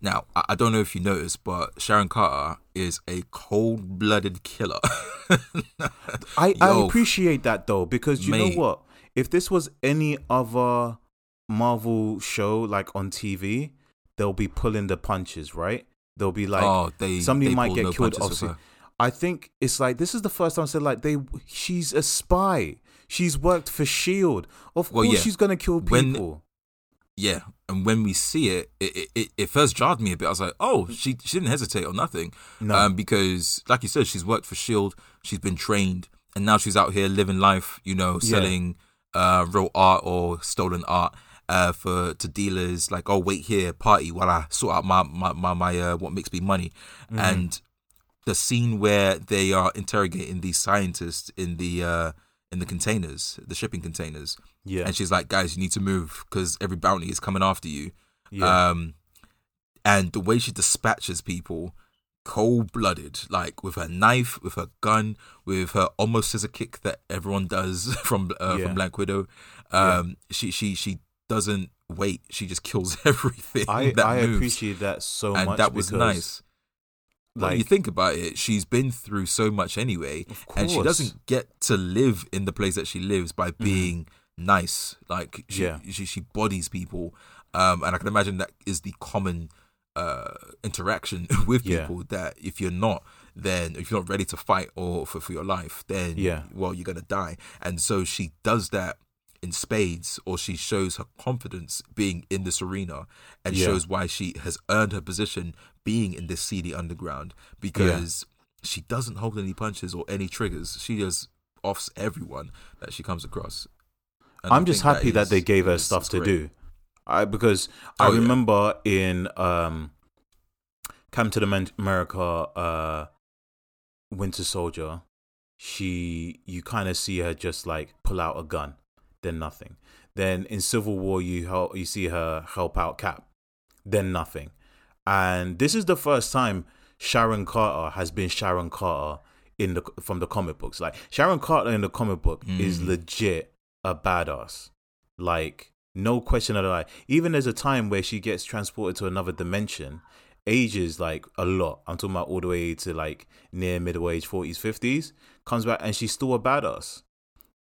now I, don't know if you noticed, but Sharon Carter is a cold-blooded killer. I, I appreciate that though because you mate. know what? If this was any other Marvel show like on TV, they'll be pulling the punches, right? They'll be like, oh, they somebody they might get no killed. Obviously. I think it's like this is the first time I said like they. She's a spy. She's worked for Shield. Of Well, course, yeah. she's gonna kill When- people. Yeah, and when we see it, it, it, it, first jarred me a bit. I was like, oh, she she didn't hesitate or nothing. No. Um, because like you said, she's worked for Shield, she's been trained, and now she's out here living life. You know, Yeah. selling uh real art or stolen art. Uh, for to dealers like oh wait here party while I sort out my my my, my uh, what makes me money, Mm-hmm. and the scene where they are interrogating these scientists in the uh in the containers, the shipping containers, yeah, and she's like, "Guys, you need to move because every bounty is coming after you." Yeah. Um, and the way she dispatches people, cold blooded, like with her knife, with her gun, with her almost scissor kick that everyone does (laughs) from uh, Yeah. from Black Widow. Um, she she she doesn't wait. She just kills (laughs) everything. I I moves. appreciate that so and much. that was nice. Like, Like you think about it, she's been through so much anyway, and she doesn't get to live in the place that she lives by being nice. Like she, Yeah. she she bodies people, um, and I can imagine that is the common uh interaction (laughs) with Yeah. people. That if you're not, then if you're not ready to fight or for for your life, then Yeah. well, you're gonna die. And so she does that in spades, or she shows her confidence being in this arena, and Yeah. shows why she has earned her position being in this seedy underground because she doesn't hold any punches or any triggers. She just offs everyone that she comes across. And I I'm just happy that, is- they gave her is- stuff to do. I because I Oh, yeah. remember in um to Amer- America uh Winter Soldier, she you kind of see her just like pull out a gun, then nothing. Then in Civil War you help you see her help out Cap, then nothing. And this is the first time Sharon Carter has been Sharon Carter in the from the comic books. Like Sharon Carter in the comic book is Mm. legit a badass. Like no question at all. Even there's a time where she gets transported to another dimension, ages like a lot. I'm talking about all the way to like near middle age, 40s, 50s. Comes back and she's still a badass.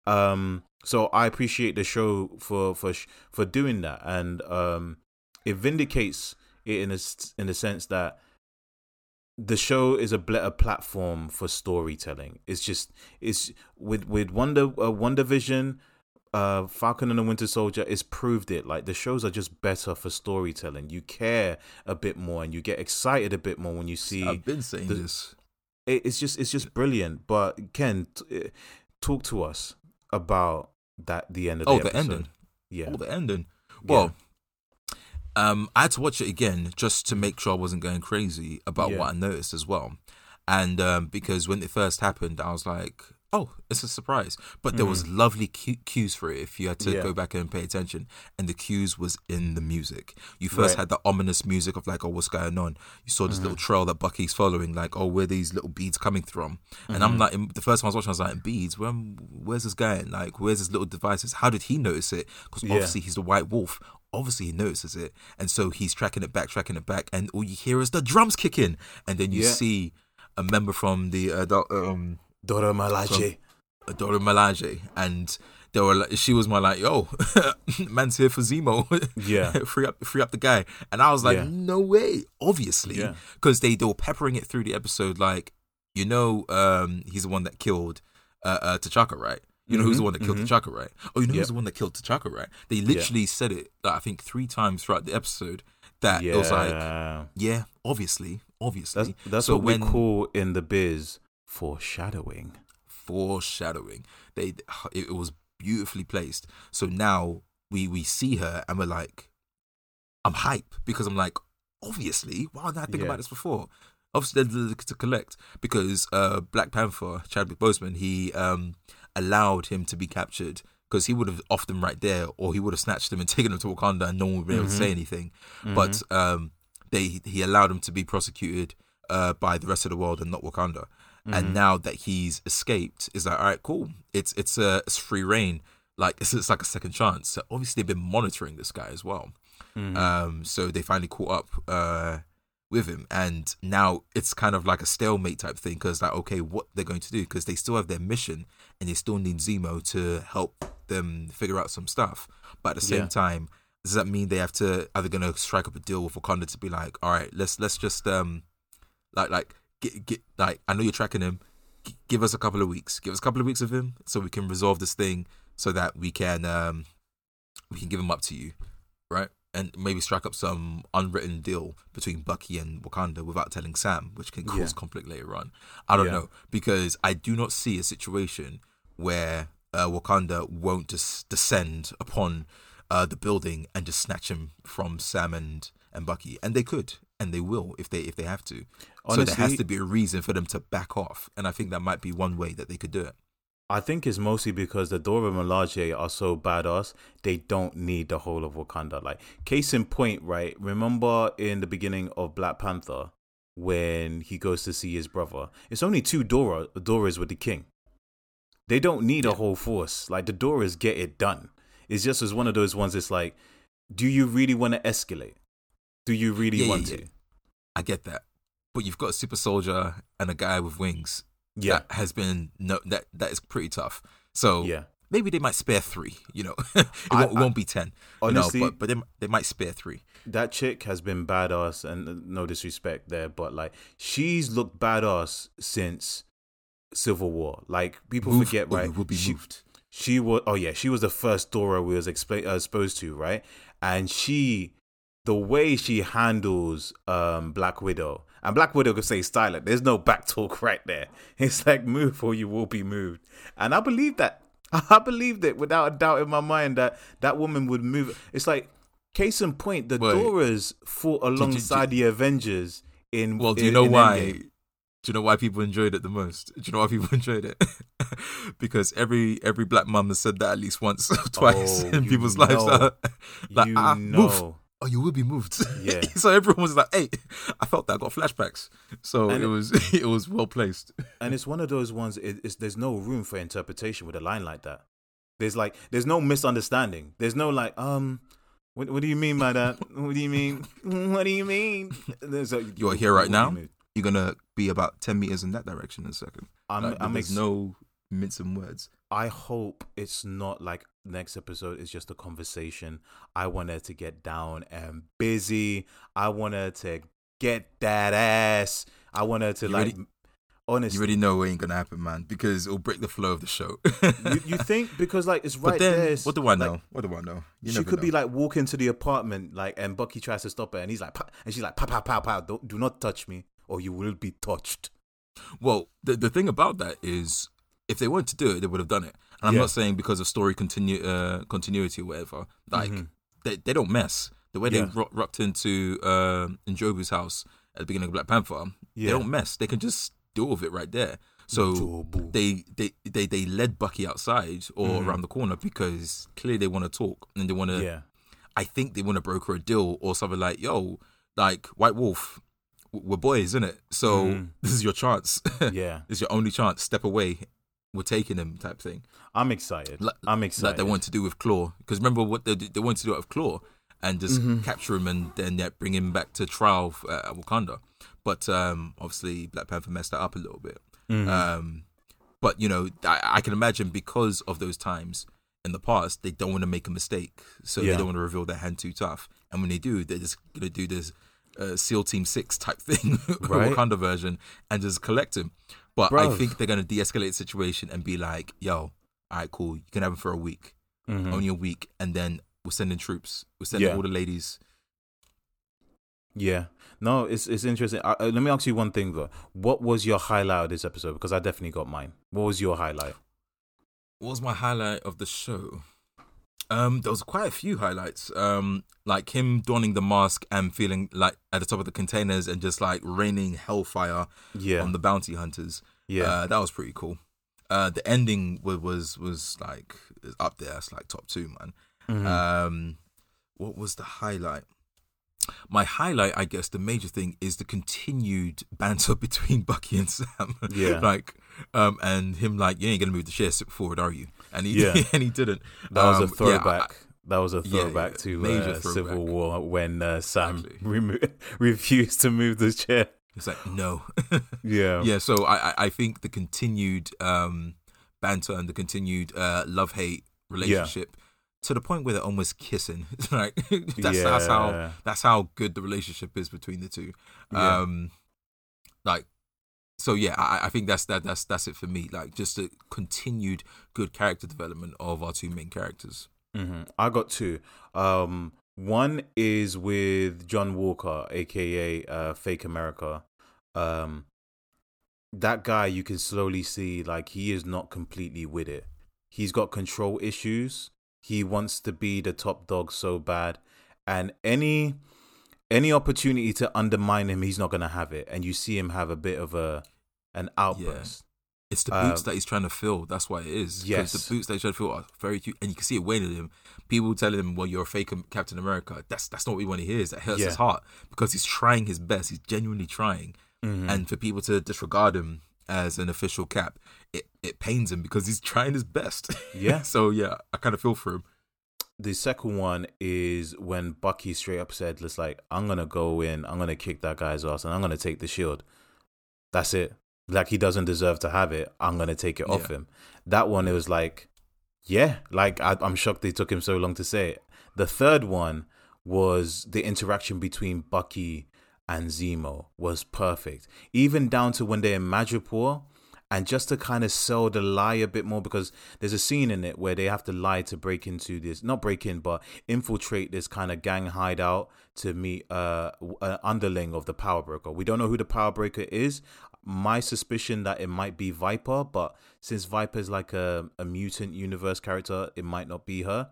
Um, so I appreciate the show for for for doing that, and um, it vindicates it in a in the sense that the show is a better platform for storytelling. It's just it's with with Wonder uh, WandaVision, uh, Falcon and the Winter Soldier. It's proved it. Like the shows are just better for storytelling. You care a bit more and you get excited a bit more when you see. I've been saying the- this. it, it's just it's just brilliant. But Ken, t- eh, talk to us about that the end of the Oh, the episode. ending. Yeah, Oh, the ending. Well, um, I had to watch it again just to make sure I wasn't going crazy about Yeah. what I noticed as well. And um, because when it first happened, I was like, "Oh, it's a surprise!" But there was lovely cu- cues for it if you had to Mm-hmm. Yeah. go back and pay attention. And the cues was in the music. You first Right. had the ominous music of like, "Oh, what's going on?" You saw this Mm-hmm. little trail that Bucky's following, like, "Oh, where are these little beads coming from?" And Mm-hmm. I'm like, the first time I was watching, I was like, "Beads? Where, where's this going? Like, where's his little devices? How did he notice it? Because Yeah. obviously he's the White Wolf." Obviously, he notices it, and so he's tracking it back, tracking it back, and all you hear is the drums kicking, and then you Yeah. see a member from the adult, um, Dora Milaje. Dora Milaje, and they were like, she was my like, yo, (laughs) man's here for Zemo, (laughs) Yeah. free up, free up the guy, and I was like, Yeah. no way, obviously, Yeah. because they they were peppering it through the episode, like, you know, um, he's the one that killed uh, uh T'Chaka, right? You know who's the one that killed T'Chaka, right? Oh, you know Mm-hmm. Yep. who's the one that killed T'Chaka, right? They literally said it, like, I think three times throughout the episode. That yeah, it was like, yeah, obviously, obviously. that's that's so what when we call in the biz foreshadowing. foreshadowing. They (sighs) it was beautifully placed. So now we we see her and we're like, I'm hype because I'm like, obviously, why didn't I think Yeah. about this before? Obviously, they're to collect because uh, Black Panther, Chadwick Boseman, he um, allowed him to be captured because he would have offed them right there, or he would have snatched them and (laughs) taken them to Wakanda, and no one would be able to say anything. But um, they he allowed him to be prosecuted uh, by the rest of the world and not Wakanda. And now that he's escaped, is like, all right, cool. It's it's a it's free reign. Like it's, it's like a second chance. So obviously they've been monitoring this guy as well. Um, so they finally caught up uh, with him, and now it's kind of like a stalemate type thing because like, okay, what they're going to do because they still have their mission and they still need Zemo to help them figure out some stuff. But at the same Yeah. time, does that mean they have to are they going to strike up a deal with Wakanda to be like, all right, let's let's just um like like get get like I know you're tracking him. G- give us a couple of weeks. Give us a couple of weeks of him so we can resolve this thing so that we can um we can give him up to you, right? And maybe strike up some unwritten deal between Bucky and Wakanda without telling Sam, which can cause Yeah. conflict later on. I don't Yeah. know because I do not see a situation where uh, Wakanda won't just descend upon uh, the building and just snatch him from Sam and, and Bucky, and they could, and they will if they if they have to. So there has to be a reason for them to back off, and I think that might be one way that they could do it. I think it's mostly because the Dora Milaje are so badass, they don't need the whole of Wakanda. Like, case in point, right? Remember in the beginning of Black Panther when he goes to see his brother? It's only two Dora Doras with the king. They don't need a whole force. Like, the Doras get it done. It's just as one of those ones, it's like, do you really want to escalate? Do you really Yeah, yeah, want yeah. to? I get that, but you've got a super soldier and a guy with wings. Yeah. that has been no that that is pretty tough. So Yeah. maybe they might spare three. (laughs) You know, it, I- won't, I- won't be ten. Honestly- no, but but they they might spare three. that chick has been badass and uh, no disrespect there but like she's looked badass since civil war like people Move forget or right will be she, moved. she was oh yeah she was the first dora we was explain, uh, exposed to right and she the way she handles um black widow and black widow could say silent there's no back talk right there (laughs) it's like move or you will be moved and i believe that (laughs) i believed it without a doubt in my mind that that woman would move it's like case in point the Wait. doras fought alongside the avengers in Well, do you in- know in why? Endgame. Do you know why people enjoyed it the most? Do you know why people (laughs) enjoyed it? because every every black mum has said that at least once or twice Oh, in people's lives. know. like, you ah, know move. Oh, you will be moved. Yeah. (laughs) so everyone was like, "Hey, I felt that. I got flashbacks." So And it was (laughs) it was well placed. and it's one of those ones it, it's, there's no room for interpretation with a line like that there's like there's no misunderstanding there's no like um what, what do you mean by that (laughs) what do you mean what do you mean there's a, You're here right now? You you're gonna be about ten meters in that direction in a second. i'm, Like, I'm there's ex- no mincing words. i hope it's not like next episode is just a conversation i want her to get down and busy i want her to get that ass i want her to You like already- honestly You already know it ain't gonna happen, man, because it'll break the flow of the show. you, you (laughs) think because like it's right then, there what do I like, know? what do I know? You she could be like walking to the apartment, like, and Bucky tries to stop her, and he's like, and she's like, "Pow, pow, pow, pow! Don't, do not touch me, or you will be touched." Well, the the thing about that is, if they wanted to do it, they would have done it. And I'm Yeah. not saying because of story continu- uh, continuity or whatever. Like Mhm. they they don't mess. The way Yeah. they ro- rocked into uh, N'Jobu's house at the beginning of Black Panther, Yeah. they don't mess. They can just deal with it right there. So they, they they they led Bucky outside or Mhm. around the corner because clearly they want to talk and they want to. yeah, I think they want to broker a deal or something like, yo, like White Wolf, we're boys, isn't it? So Mhm. (laughs) this is your chance. (laughs) yeah. it's your only chance. Step away. We're taking him, type thing. I'm excited. Like- I'm excited. Like they want to do with Klaue. Because remember what they they wanted to do with Klaue and just Mhm. capture him and then yeah, bring him back to trial uh, at Wakanda. But um, obviously Black Panther messed that up a little bit. Mhm. Um, but you know, I, I can imagine because of those times in the past, they don't want to make a mistake, so Yeah. they don't want to reveal their hand too tough. And when they do, they're just gonna do this uh, SEAL Team Six type (laughs) thing, Right. Wakanda version, and just collect him. But I think they're gonna de-escalate the situation and be like, "Yo, all right, cool, you can have him for a week, Mhm. only a week, and then we're sending troops, we're sending Yeah. all the ladies." yeah. No, it's it's interesting. Uh, let me ask you one thing though. What was your highlight of this episode? Because I definitely got mine. What was your highlight? What was my highlight of the show? Um, there was quite a few highlights. Um, like him donning the mask and feeling like at the top of the containers and just like raining hellfire Yeah, on the bounty hunters. yeah, Uh, that was pretty cool. Uh, the ending was was was like up there. It's like top two, man. Mhm. Um, what was the highlight? My highlight, I guess, the major thing is the continued (laughs) banter between Bucky and Sam. Yeah. (laughs) like, um, and him like, you ain't gonna move the chair forward, are you? And he, (laughs) Yeah. and he didn't. that was Um, a yeah, throwback. that was a throwback yeah, to uh, throwback. Civil War when uh, Sam (laughs) remo- refused to move the chair. It's like no. (laughs) Yeah, yeah. So I, I- I think the continued um banter and the continued uh love hate relationship. To the point where they're almost kissing, like that's that's how that's how good the relationship is between the two. Um, like, so yeah, I, I think that's that that's that's it for me. Like, just a continued good character development of our two main characters. hmm I got two. Um, one is with John Walker, aka uh, Fake America. Um, that guy, you can slowly see like he is not completely with it. He's got control issues. He wants to be the top dog so bad, and any any opportunity to undermine him, he's not gonna have it. And you see him have a bit of a an outburst. It's the boots Um, that he's trying to fill. That's why it is. Yes. the boots that he's trying to fill are very cute, and you can see it weighing him. People telling him, "Well, you're a fake Captain America." That's that's not what we want to hear. That hurts Yeah. his heart because he's trying his best. He's genuinely trying, Mm-hmm. and for people to disregard him as an official Cap, it it pains him because he's trying his best. Yeah. (laughs) so yeah, I kind of feel for him. the second one is when Bucky straight up said, "Let's like, I'm gonna go in, I'm gonna kick that guy's ass, and I'm gonna take the shield." That's it. Like he doesn't deserve to have it. I'm gonna take it off him. That one, it was like, yeah, like I, I'm shocked they took him so long to say it. The third one was the interaction between Bucky and Zemo was perfect, even down to when they're in Madripoor. And just to kind of sell the lie a bit more, because there's a scene in it where they have to lie to break into this, not break in, but infiltrate this kind of gang hideout to meet uh, an underling of the Power Broker. We don't know who the Power Broker is. My suspicion that it might be Viper, but since Viper is like a, a mutant universe character, it might not be her.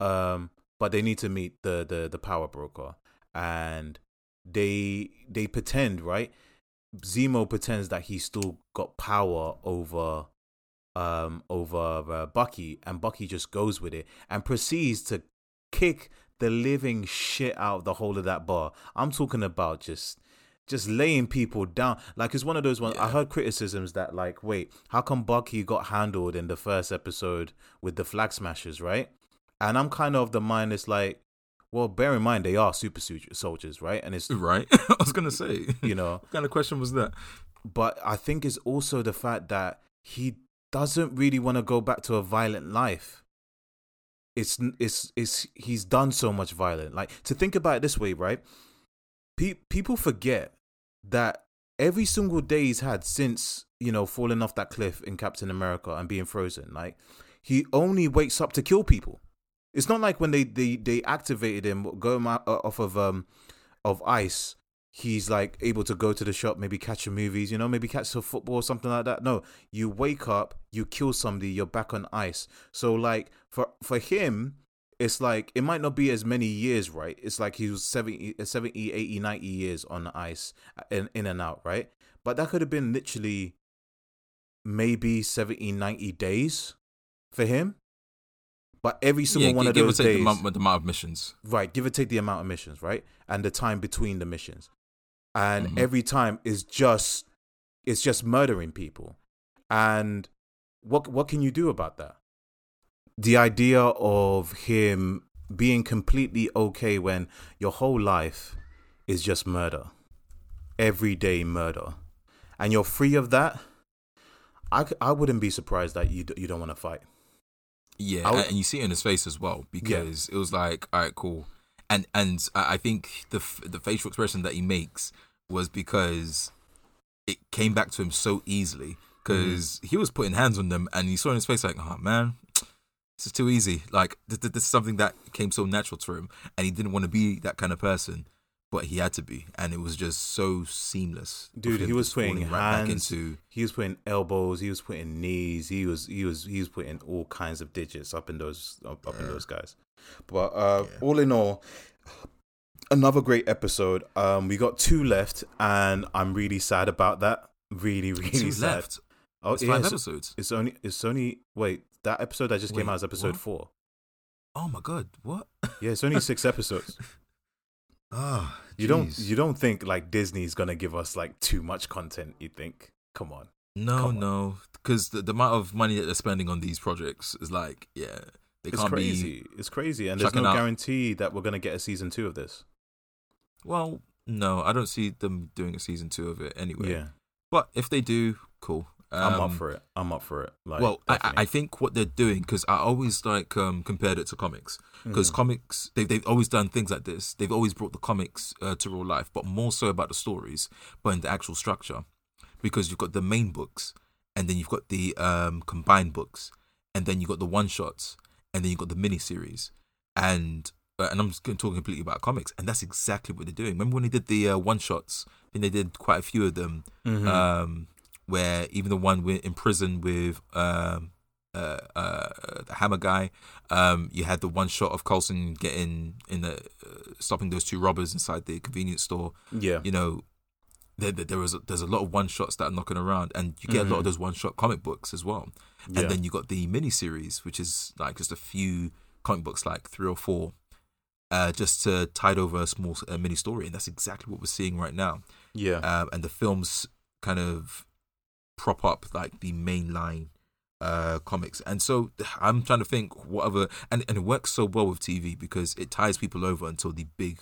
Um, but they need to meet the the the Power Broker, and they they pretend right. Zemo pretends that he still got power over um over uh, Bucky and Bucky just goes with it and proceeds to kick the living shit out of the whole of that bar. I'm talking about just just laying people down. Like it's one of those ones I heard criticisms that like, wait, how come Bucky got handled in the first episode with the flag smashers, right? And I'm kind of the mind it's like, well, bear in mind they are super soldiers, right? And it's (laughs) Right? (laughs) I was gonna say. you know, (laughs) what kind of question was that? but I think it's also the fact that he doesn't really want to go back to a violent life. It's it's it's he's done so much violent. Like to think about it this way, right? Pe- people forget that every single day he's had since you know falling off that cliff in Captain America and being frozen, like he only wakes up to kill people. It's not like when they they they activated him, go uh, off of um of ice. He's like able to go to the shop, maybe catch some movies, you know, maybe catch some football or something like that. No, you wake up, you kill somebody, you're back on ice. So like for for him, it's like it might not be as many years, right? It's like he was 70, eh, 70 eh, 80, eh, 90 years on the ice uh, in, in and out, right? But that could have been literally maybe 70, 90 days for him. But every single yeah, one gi- of give or take days, the amount, the amount of missions. right? Give or take the amount of missions, right? And the time between the missions, and Mhm. every time is just it's just murdering people. And what what can you do about that? The idea of him being completely okay when your whole life is just murder, everyday murder, and you're free of that. I, I wouldn't be surprised that you you don't want to fight. Yeah, would- and you see it in his face as well because it was like, all right, cool, and and I think the the facial expression that he makes was because it came back to him so easily mm-hmm. because he was putting hands on them and he saw in his face like, oh man, this is too easy. Like th- th- this is something that came so natural to him, and he didn't want to be that kind of person, but he had to be, and it was just so seamless. Dude, he was putting right back hands. into He was putting elbows. He was putting knees. He was he was he was putting all kinds of digits up in those up, up in those guys. But uh, Yeah. all in all, another great episode. Um, we got two left, and I'm really sad about that. Really, (laughs) really two sad. left. Oh, It's yeah, five episodes. it's only it's only wait that episode that just came out is episode what? four. Oh my god, what? Yeah, it's only six episodes. (laughs) Ah, You don't you don't think like Disney's gonna give us like too much content? You think? Come on. No, Come on. no, because the, the amount of money that they're spending on these projects is like, yeah, they It's can't crazy. be. It's crazy, and there's no out- guarantee that we're gonna get a season two of this. Well, no, I don't see them doing a season two of it anyway. Yeah, But if they do, cool. I'm up Um, for it. I'm up for it. Like, well, I, I- think what they're doing because I always like um, compared it to comics because Mhm. comics they they've always done things like this. They've always brought the comics uh, to real life, but more so about the stories, but in the actual structure, because you've got the main books, and then you've got the um, combined books, and then you've got the one shots, and then you've got the mini series, and uh, and I'm just going to talk completely about comics, and that's exactly what they're doing. Remember when they did the uh, one shots? I think they did quite a few of them Mhm. um, where even the one with, in prison with um, uh, uh, the hammer guy, um, you had the one shot of Coulson getting in the uh, stopping those two robbers inside the convenience store. yeah, You know, there, there, was a, there's a lot of one shots that are knocking around, and you get a lot of those one shot comic books as well. Yeah. And then you got the mini series, which is like just a few comic books, like three or four, uh, just to tide over a small mini story, and that's exactly what we're seeing right now. Yeah. Um, and the films kind of prop up like the mainline uh comics and so (sighs) i'm trying to think what other and, and it works so well with tv because it ties people over until the big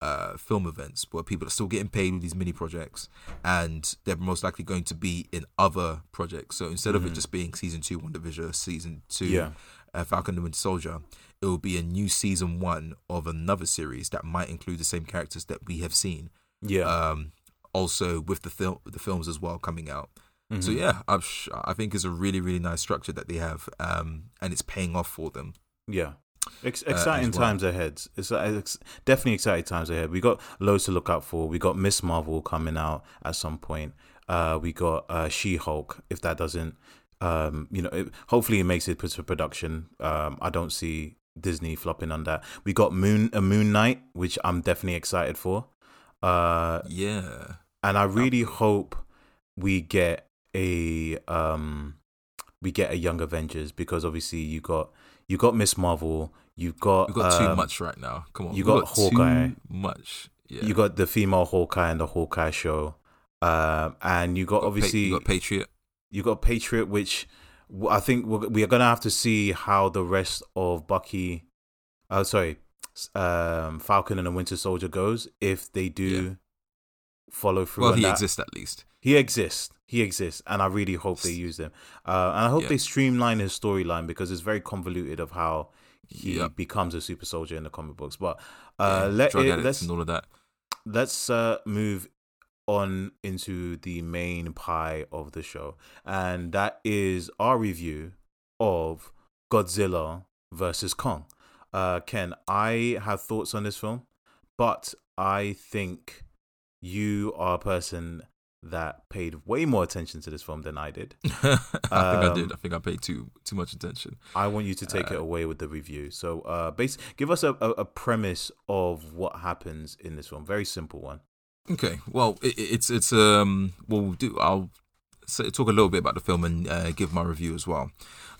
uh film events where people are still getting paid with these mini projects and they're most likely going to be in other projects so instead of it just being season two WandaVision season two Yeah. uh, falcon and winter soldier it will be a new season one of another series that might include the same characters that we have seen yeah. um, also with the film the films as well coming out. So Mhm. yeah, I'm sh- I think it's a really really nice structure that they have, um, and it's paying off for them. Yeah. Ex- Uh, exciting as well. times ahead. It's, uh, it's definitely exciting times ahead. We got loads to look out for. We got Miss Marvel coming out at some point. Uh, we got uh, She Hulk. If that doesn't, um, you know, it, hopefully it makes it to production. Um, I don't see Disney flopping on that. We got Moon a Moon Knight, which I'm definitely excited for. Uh, Yeah, and I really hope we get a um we get a Young Avengers because obviously you got you got Miss Marvel, you've got we've got too um, much right now. Come on, you we've got Hawkeye. Too much. Yeah, you got the female Hawkeye and the Hawkeye show, um, and you got, Pa- obviously you got Patriot. you got Patriot, which I think we're, we are gonna have to see how the rest of Bucky, uh, sorry, um, Falcon and the Winter Soldier goes if they do. Follow through. Well, he that. exists at least. He exists. He exists, and I really hope they use him. Uh, and I hope Yeah. they streamline his storyline because it's very convoluted of how he Yep. becomes a super soldier in the comic books. But Yeah, uh, let drug it, let's and all of that. let's uh, move on into the main pie of the show, and that is our review of Godzilla versus Kong. Uh, Ken, I have thoughts on this film, but I think you are a person that paid way more attention to this film than I did. (laughs) I think I Um, did. I think I paid too too much attention. I want you to take it away with the review. So, uh, base, give us a, a, premise of what happens in this film. Very simple one. Okay, well, it, it's it's um, what we'll do. I'll say, talk a little bit about the film and uh, give my review as well.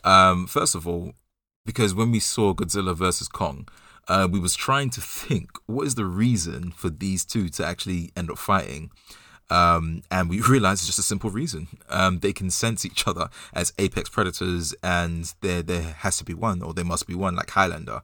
Um, first of all, because when we saw Godzilla versus Kong, uh, we was trying to think what is the reason for these two to actually end up fighting. Um, and we (laughs) realized it's just a simple reason. Um, they can sense each other as apex predators, and there there has to be one, or there must be one, like Highlander.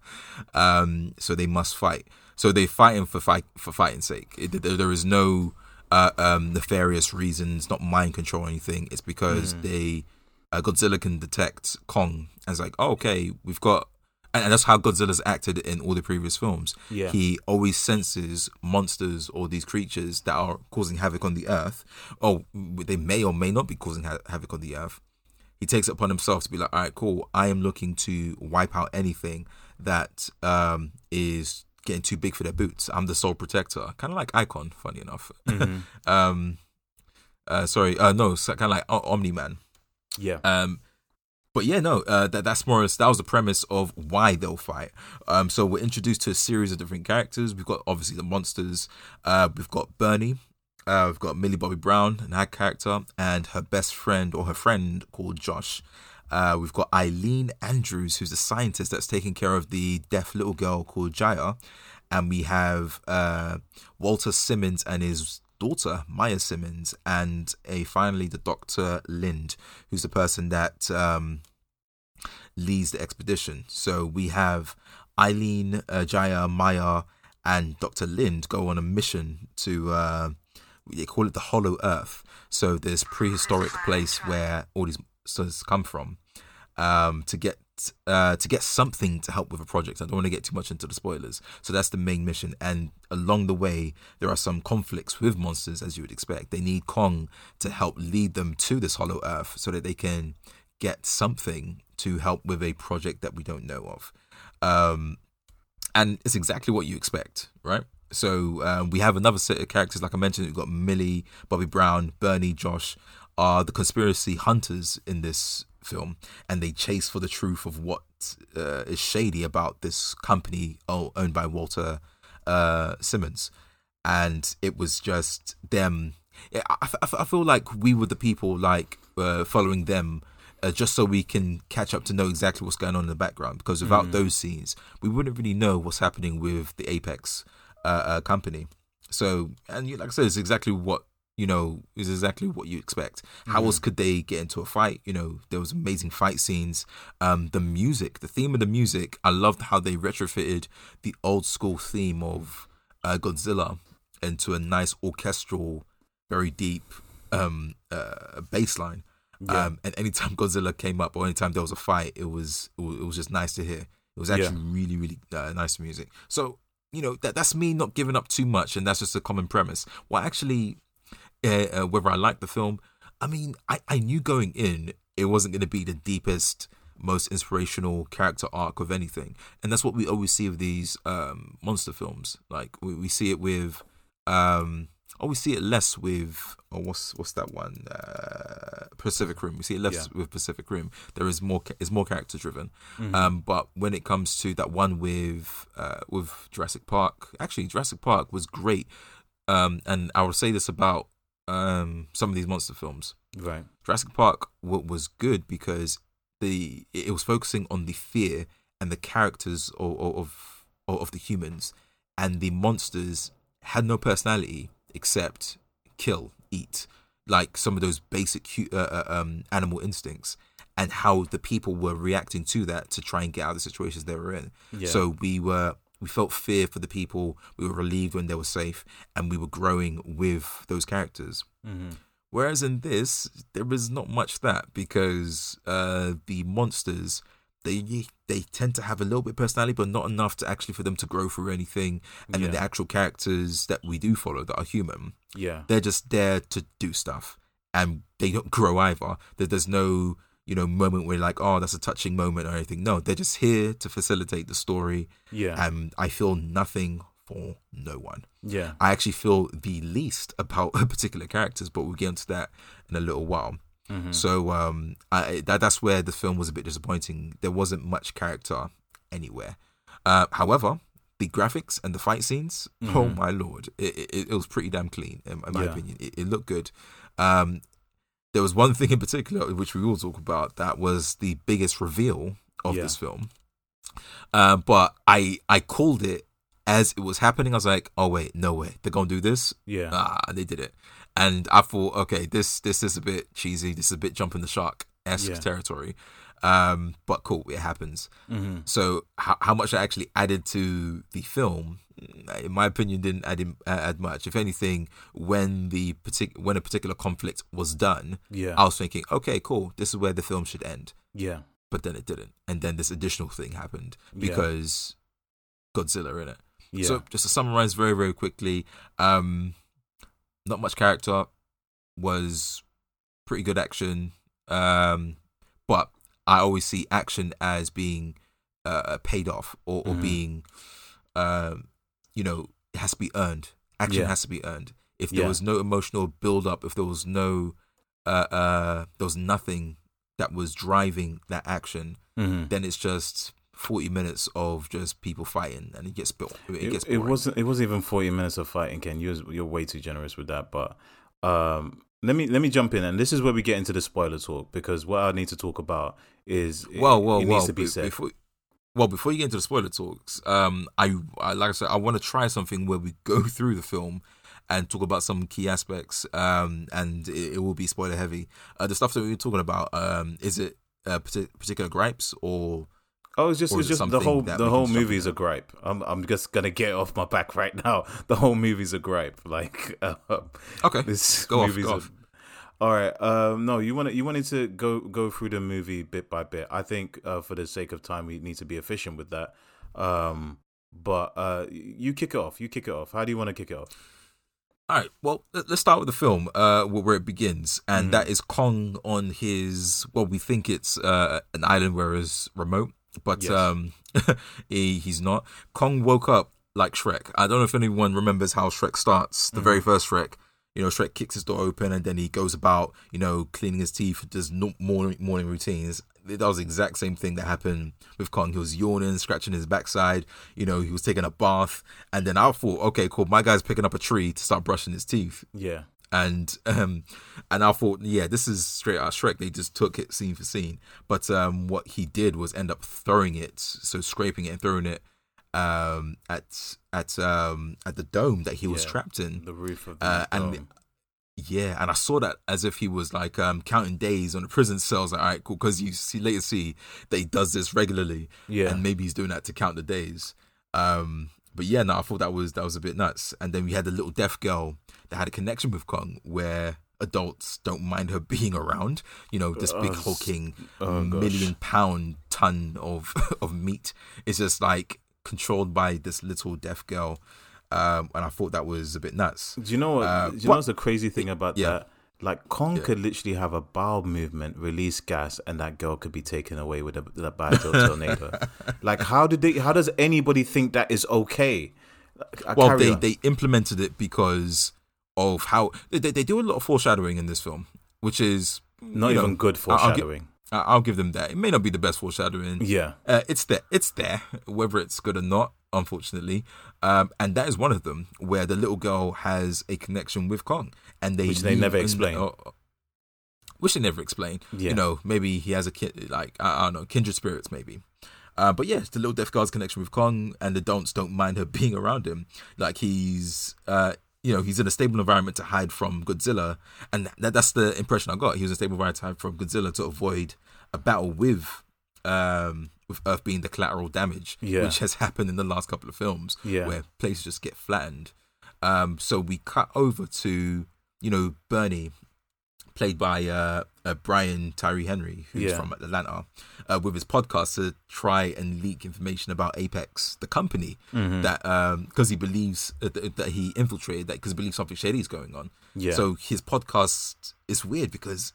Um, so they must fight. So they fighting for fight for fighting sake. It, there, there is no uh, um, nefarious reasons, not mind control or anything. It's because they uh, Godzilla can detect Kong and it's like, oh, okay, we've got, and, that's how Godzilla's acted in all the previous films. Yeah. He always senses monsters or these creatures that are causing havoc on the earth. Oh, they may or may not be causing ha- havoc on the earth. He takes it upon himself to be like, all right, cool. I am looking to wipe out anything that um, is getting too big for their boots. I'm the sole protector, kind of like Icon. Funny enough. (laughs) um, uh, sorry, uh, no, kind of like Omni Man. Yeah. Um, but yeah, no, uh, that that's more. That was the premise of why they'll fight. Um, so we're introduced to a series of different characters. We've got obviously the monsters. Uh, we've got Bernie. Uh, we've got Millie Bobby Brown and her character, and her best friend or her friend called Josh. Uh, we've got Ilene Andrews, who's a scientist that's taking care of the deaf little girl called Jaya, and we have uh, Walter Simmons and his daughter Maia Simmons, and a finally the Doctor Lind, who's the person that um, leads the expedition. So we have Ilene, uh, Jaya, Maya, and Doctor Lind go on a mission to. Uh, they call it the Hollow Earth. So this prehistoric place where all these monsters come from, um, to get uh, to get something to help with a project. I don't want to get too much into the spoilers. So that's the main mission. And along the way, there are some conflicts with monsters, as you would expect. They need Kong to help lead them to this Hollow Earth so that they can get something to help with a project that we don't know of. Um, and it's exactly what you expect, right? So um, we have another set of characters, like I mentioned. We've got Millie, Bobby Brown, Bernie, Josh, are the conspiracy hunters in this film, and they chase for the truth of what uh, is shady about this company owned by Walter uh, Simmons. And it was just them. I, I, I feel like we were the people like uh, following them uh, just so we can catch up to know exactly what's going on in the background. Because without Mm. those scenes, we wouldn't really know what's happening with the Apex uh, uh, company. So, and like I said, it's exactly what you know is exactly what you expect. How else could they get into a fight? You know, there was amazing fight scenes. Um, the music, the theme of the music, I loved how they retrofitted the old school theme of uh, Godzilla into a nice orchestral, very deep um, uh, bass line. Yeah. Um, and anytime (laughs) Godzilla came up or anytime there was a fight, it was it was, it was just nice to hear. It was actually really really uh, nice music. So you know that that's me not giving up too much, and that's just a common premise. Well, actually, uh, whether I like the film, I mean, I I knew going in it wasn't going to be the deepest, most inspirational character arc of anything, and that's what we always see of these um, monster films. Like we, we see it with. Um, Oh, we see it less with oh, what's what's that one? Uh, Pacific Rim. We see it less Yeah. with Pacific Rim. There is more. It's more character driven. Mhm. Um, but when it comes to that one with uh, with Jurassic Park, actually Jurassic Park was great. Um, and I will say this about um some of these monster films. right. Jurassic Park w- was good because the it was focusing on the fear and the characters of of of, of the humans, and the monsters had no personality except kill, eat, like some of those basic uh, uh, um, animal instincts, and how the people were reacting to that to try and get out of the situations they were in. Yeah. So we were we felt fear for the people. We were relieved when they were safe, and we were growing with those characters. Mhm. Whereas in this, there is not much that because uh, the monsters they they tend to have a little bit of personality, but not enough to actually for them to grow through anything. And then the actual characters that we do follow that are human, Yeah. they're just there to do stuff, and they don't (laughs) grow either. There's no you know moment where like oh that's a touching moment or anything. No, they're just here to facilitate the story, Yeah. and I feel nothing for no one. yeah. I actually feel the least about (laughs) particular characters, but we'll get into that in a little while. Mhm. So um, I, that that's where the film was a bit disappointing. There wasn't much character anywhere. Uh, however, the graphics and the fight scenes, oh Mhm. my lord, it, it, it was pretty damn clean in, in my Yeah. opinion. It, it looked good. Um, there was one (laughs) thing in particular which we will talk about that was the biggest reveal of Yeah. this film. Uh, but I I called it as it was happening. I was like, oh wait, no way, they're gonna do this. Yeah. Ah, they did it, and I thought, okay, this this is a bit cheesy. This is a bit jumping the shark esque Yeah. territory. Um, but cool, it happens. hmm So how how much I actually added to the film, mm, in my opinion, didn't add in, uh, add much. If anything, when the partic- when a particular conflict was done, Yeah. I was thinking, okay, cool, this is where the film should end. yeah. But then it didn't, and then this additional thing happened Yeah. because Godzilla in it. Yeah. So just to summarize very very quickly, um, not much character was pretty good action, um, but I always see action as being uh, paid off or, or Mhm. being, um, you know, it has to be earned. Action Yeah. has to be earned. If there Yeah. was no emotional build up, if there was no, uh, uh, there was nothing that was driving that action, Mhm. then it's just 40 minutes of just people fighting and it gets built it, it, gets it wasn't it wasn't even 40 minutes of fighting ken you're, you're way too generous with that but um let me let me jump in and this is where we get into the spoiler talk because what i need to talk about is it- well well it well to be before well before you get into the spoiler talks um I, I like i said i want to try something where we go (laughs) through the film and talk about some key aspects um and it, it will be spoiler heavy. Uh, the stuff that we were talking about um is it uh, partic- particular gripes or oh it's just it's just the whole the whole jump movie is a gripe. I'm i'm just gonna get off my back right now. (laughs) The whole movie's a gripe. Like uh, (laughs) okay. this Go off, go a- off. all right um no you want you wanted to go go through the movie bit by bit. I think uh, for the sake of time we need to be efficient with that. Um but uh you kick it off you kick it off. How do you want to kick it off? All right. Well, let- let's start with the film, uh, where it begins, and Mhm. that is Kong on his. Well, we think it's uh, an island where it's remote, but Yes. um, (laughs) he, he's not. Kong woke up like Shrek. I don't know if anyone remembers how Shrek starts. The very first Shrek. You know, Shrek kicks his door open, and then he goes about, you know, cleaning his teeth, does no morning morning routines. That was the exact same thing that happened with Kong. He was yawning, scratching his backside. You know, he was taking a bath, and then I thought, okay, cool. My guy's picking up a tree to start brushing his teeth. yeah and um, and I thought, yeah, this is straight out of Shrek. They just took it scene for scene, but um, what he did was end up throwing it, so scraping it and throwing it um at at um at the dome that he was Yeah. trapped in The roof of the uh, and yeah, and I saw that as if he was like um, counting days on the prison cells. Like, all right, cool, because you see later see that he does this regularly, Yeah. and maybe he's doing that to count the days. Um, but yeah, no, I thought that was that was a bit nuts. And then we had the little deaf girl that had a connection with Kong, where adults don't mind her (laughs) being around. You know, this big Oh, hulking oh, million pound ton of (laughs) of meat is just like controlled by this little deaf girl. Um, and I thought that was a bit nuts. Do you know what? Uh, do you know what's the crazy thing about Yeah. that? Like Kong Yeah. could literally have a bowel movement, release gas, and that girl could be taken away with a, with a bad (laughs) tornado. like, how did they? How does anybody think that is okay? Uh, well they, on. they implemented it because of how they, they, do a lot of foreshadowing in this film which is not you know, even good I'll- I'll foreshadowing. I- I'll give them that it may not be the best foreshadowing yeah, uh, it's there it's there whether it's good or not unfortunately um, and that is one of them where the little girl has a connection with kong and they Which they never in- explain. uh, which they never explain yeah. you know, maybe he has a kid, like I, I don't know, kindred spirits, maybe. Uh, but yeah, it's the little deaf girl's connection with Kong, and the don'ts don't mind her (laughs) being around him. Like he's, uh, you know, he's in a stable environment to hide from Godzilla, and that, that's the impression I got. He was in a stable environment to hide from Godzilla to avoid a battle with, um, with Earth being the collateral damage, Yeah. which has happened in the last couple of films, Yeah. where places just get flattened. Um, so we cut over to, you know, Bernie played by uh, uh, Brian Tyree Henry, who's Yeah. from Atlanta, uh, with his podcast to try and leak information about Apex, the company Mhm. that because he believes uh, th- that he infiltrated that because he believes something shady is going on. yeah. So his podcast is weird because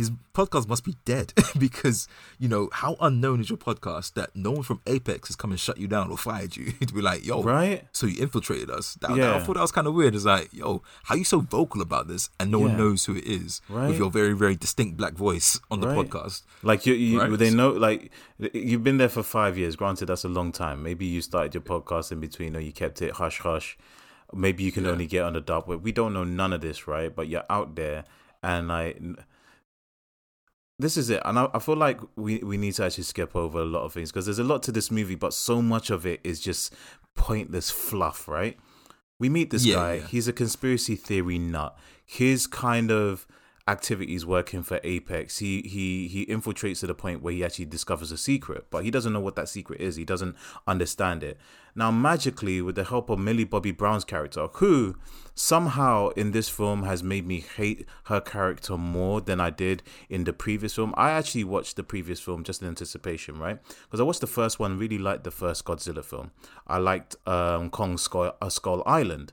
his podcast must be dead (laughs) because you know how unknown is your podcast that no one from Apex has come and shut you down or fired you (laughs) to be like, yo, right? so you infiltrated us. That, that- I thought that was kind of weird. It's like, yo, how you so vocal about this and no Yeah. one knows who it is Right. with your very, very distinct black voice on the Right. podcast. Like you, you Right. they know. Like you've been there for five years. Granted, that's a long time. Maybe you started your podcast in between, or you kept it hush hush. Maybe you can Yeah. only get on the dark web. We don't know none of this, right? But you're out there, and like this is it. And I, I feel like we we need to actually skip over a lot of things because there's a lot to this movie, but so much of it is just pointless fluff, right? We meet this Yeah, guy. yeah. He's a conspiracy theory nut. His kind of activities working for Apex. He he he infiltrates to the point where he actually discovers a secret, but he doesn't know what that secret is. He doesn't understand it. Now, magically, with the help of Millie Bobby Brown's character, who somehow in this film has made me hate her character more than I did in the previous film. I actually watched the previous film just in anticipation, right? Because I watched the first one, really liked the first Godzilla film. I liked um, Kong Skull, uh, Skull Island.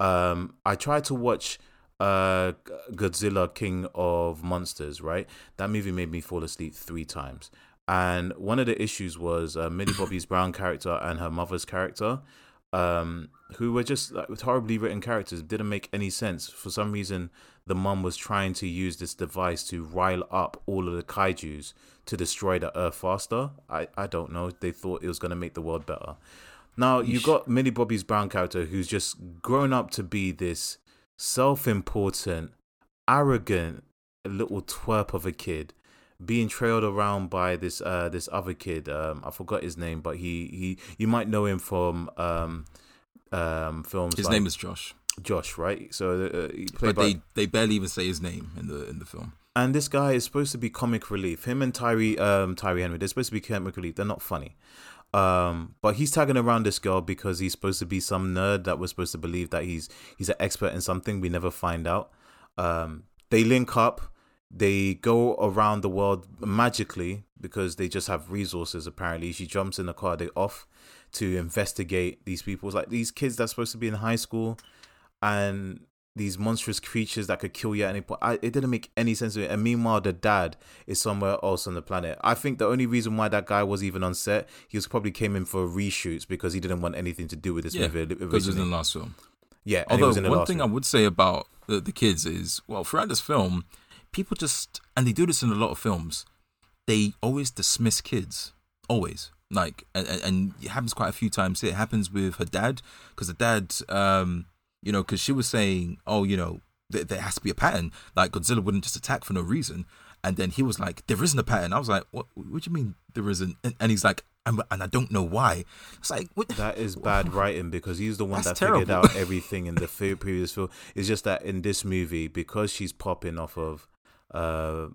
Um, I tried to watch uh Godzilla King of Monsters, right? That movie made me fall asleep three times. And one of the issues was uh, Millie (coughs) Bobby's Brown character and her mother's character, um, who were just like, horribly written characters, didn't make any sense. For some reason, the mum was trying to use this device to rile up all of the kaijus to destroy the Earth faster. I, I don't know. They thought it was going to make the world better. Now, you got Millie Bobby's Brown character who's just grown up to be this self important, arrogant little twerp of a kid being trailed around by this uh this other kid um i forgot his name but he he you might know him from um um films His like name is Josh, josh right? So uh, he played but by, they they barely even say his name in the in the film. and this guy is supposed to be comic relief. Him and tyree um tyree henry they're supposed to be comic relief. They're not funny um but he's tagging around this girl because he's supposed to be some nerd that we're supposed to believe that he's he's an expert in something we never find out. Um they link up. They go around the world magically because they just have resources apparently. She jumps in the car they off to investigate these people. It's like these kids that's supposed to be in high school. And these monstrous creatures that could kill you at any point I, it didn't make any sense to me and meanwhile the dad is somewhere else on the planet i think the only reason why that guy was even on set he was probably came in for reshoots because he didn't want anything to do with this Yeah, movie because it was in the last film. yeah Although was in the one thing one. I would say about the, the kids is, well, throughout this film, people just and they do this in a lot of films. They always dismiss kids, always. Like, and, and- and it happens quite a few times. It happens with her dad because the dad, um, you know, because she was saying, oh, you know, there, there has to be a pattern. Like Godzilla wouldn't just attack for no reason. And then he was like, "There isn't a pattern." I was like, "What? What do you mean there isn't?" And, and he's like, and, and I don't know why. It's like what? That is (laughs) bad writing because he's the one That's that figured out (laughs) everything in the previous film. It's just that in this movie, because she's popping off of, uh,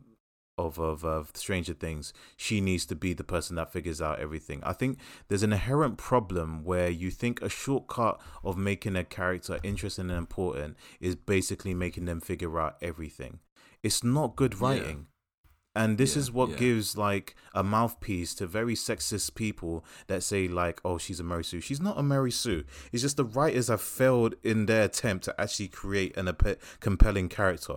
of of of Stranger Things, she needs to be the person that figures out everything. I think there's an inherent problem where you think a shortcut of making a character interesting and important is basically making them figure out everything. It's not good Yeah. writing. And this Yeah, is what yeah. gives like a mouthpiece to very sexist people that say like, "Oh, she's a Mary Sue." She's not a Mary Sue. It's just the writers have failed in their attempt to actually create an ap- compelling character.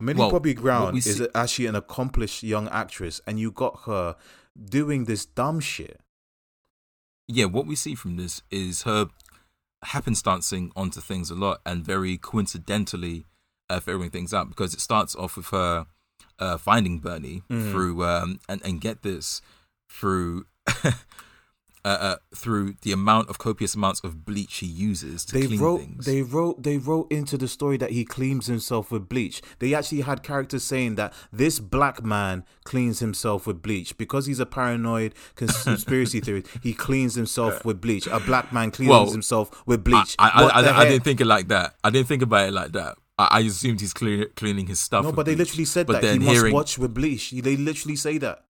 Millie Well, Bobby Brown is see- actually an accomplished young actress, and you got her doing this dumb shit. yeah, what we see from this is her happenstancing onto things a lot and very coincidentally uh, figuring things out because it starts off with her uh, finding Bernie Mhm. through um, and and get this through. (laughs) uh, uh, through the amount of copious amounts of bleach he uses to They clean wrote, things. they wrote, they wrote into the story that he cleans himself with bleach. They actually had characters saying that this black man cleans himself with bleach because he's a paranoid (laughs) conspiracy theorist. He cleans himself with bleach. A black man cleans Well, himself with bleach. I, I, I, I, didn't think it like that. I didn't think about it like that. I, assumed he's cleaning his stuff. No, but they literally said But that he then must watch with bleach. They literally say that.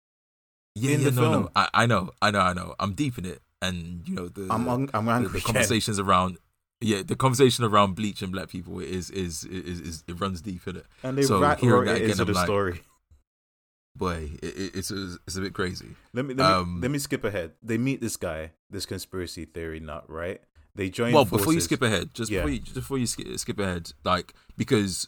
Yeah, in yeah, the no, film. no. I, I know, I know, I know. I'm deep in it, and you know the I'm I'm angry. the (laughs) again. conversations around. Yeah, the conversation around bleach and black people is is is, is, it runs deep in it. and they so rat hearing that it again, into I'm the like, story. Boy, it, it, it's it's a bit crazy. Let me let me, um, let me skip ahead. They meet this guy, this conspiracy theory nut, right? They join. well, before you skip ahead, just Yeah. before you just before you skip, skip ahead, like because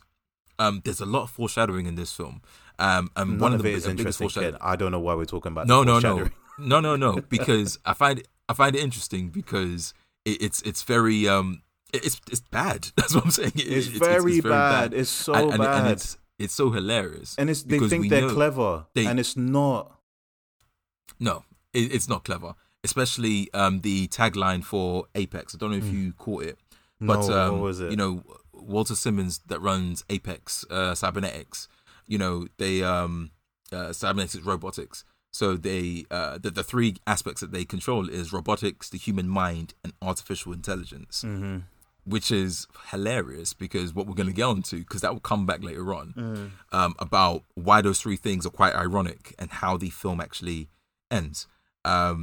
um, there's a lot of foreshadowing in this film. Um, and None one of the it is biggest interesting. Kid. I don't know why we're talking about. no (laughs) no no no no (laughs) no because i find it i find it interesting because it, it's it's very um it's it's bad (laughs) that's what i'm saying It- It's, very, bad. It's so and, and, bad. and it's it's so hilarious and it's they think they're clever, they- and it's not. no it, it's not clever especially um the tagline for apex i don't know if you caught it but no, um what was it? you know walter simmons that runs apex uh cybernetics you know they um uh, cybernetics robotics so they uh the, the three aspects that they control is robotics the human mind and artificial intelligence hmm which is hilarious because what we're going to get onto because that will come back later on Mm. um, about why those three things are quite ironic and how the film actually ends. Um,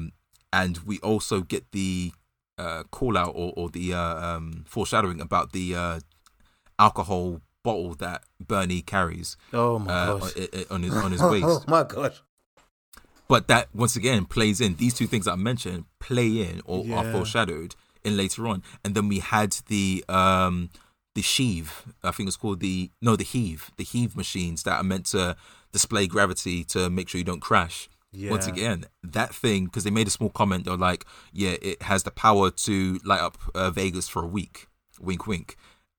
and we also get the uh, call out or, or the uh, um, foreshadowing about the uh, alcohol bottle that Bernie carries Oh my uh, gosh! on, his on his (laughs) waist. oh my gosh! But that once again plays in. These two things that I mentioned play in or are foreshadowed in later on. And then we had the um the sheave. I think it's called the no the heave. The heave machines that are meant to display gravity to make sure you don't crash. Yeah. Once again, that thing because they made a small comment. They're like, yeah, it has the power to light up uh, Vegas for a week. Wink, wink.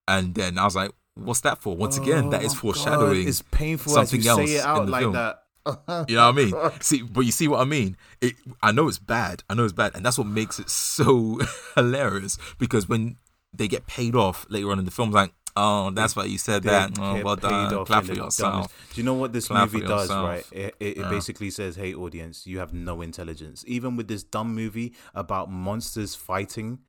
And then I was like, what's that for? Once again, that Oh is my foreshadowing. God, It's painful something else say it out in the like film. that. You know what I mean? See, but you see what I mean? It, I know it's bad. I know it's bad, and that's what makes it so (laughs) hilarious. Because when they get paid off later on in the film, like, oh, that's why you said They that. Oh, well done. Clap for yourself. Do you know what this Clap movie does, right? It, it, it Yeah. basically says, hey, audience, you have no intelligence. Even with this dumb movie about monsters fighting,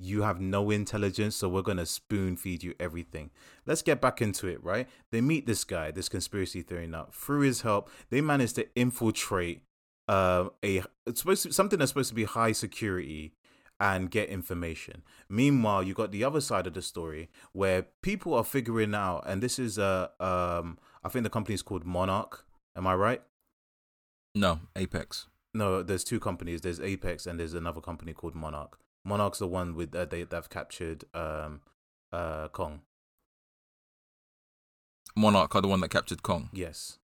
you have no intelligence, so we're going to spoon feed you everything. Let's get back into it, right? They meet this guy, this conspiracy theory nut. Through his help, they manage to infiltrate uh, a it's supposed to, something that's supposed to be high security and get information. Meanwhile, you got the other side of the story where people are figuring out, and this is uh, um, I think the company is called Monarch. Am I right? No, Apex. No, there's two companies. There's Apex and there's another company called Monarch. Monarch's the one with uh, they they've captured um, uh, Kong. Monarch are the one that captured Kong. Yes,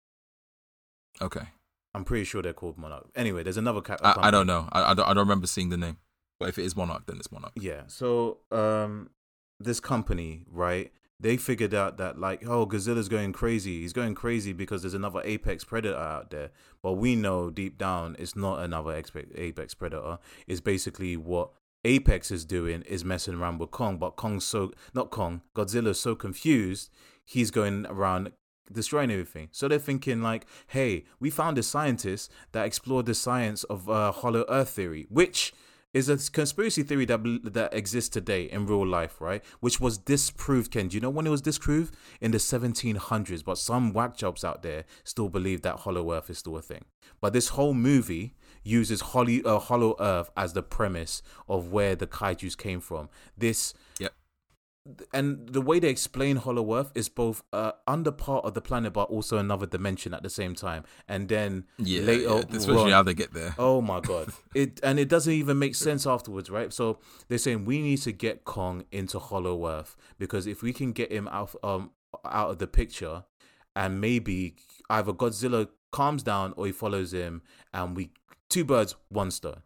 Okay, I'm pretty sure they're called Monarch. Anyway, there's another cap. I, I don't know. I, I don't. I don't remember seeing the name. But if it is Monarch, then it's Monarch. Yeah. So um this company, right? They figured out that like, oh, Godzilla's going crazy. He's going crazy because there's another apex predator out there. But we know deep down it's not another apex predator. It's basically what Apex is doing is messing around with Kong, but Kong's so not Kong, Godzilla's so confused, he's going around destroying everything. So they're thinking like, hey, we found a scientist that explored the science of uh, hollow Earth theory, which is a conspiracy theory that that exists today in real life, right? Which was disproved. Ken, do you know when it was disproved? In the 1700s. But some whack jobs out there still believe that Hollow Earth is still a thing. But this whole movie uses Holly, uh, Hollow Earth as the premise of where the kaiju's came from. This Yep. and the way they explain Hollow Earth is both uh, under part of the planet, but also another dimension at the same time. And then Yeah, later, yeah, especially how they get there. Oh my god! (laughs) It and it doesn't even make sense afterwards, right? So they're saying we need to get Kong into Hollow Earth because if we can get him out um out of the picture, and maybe either Godzilla calms down or he follows him, and we two birds one stone.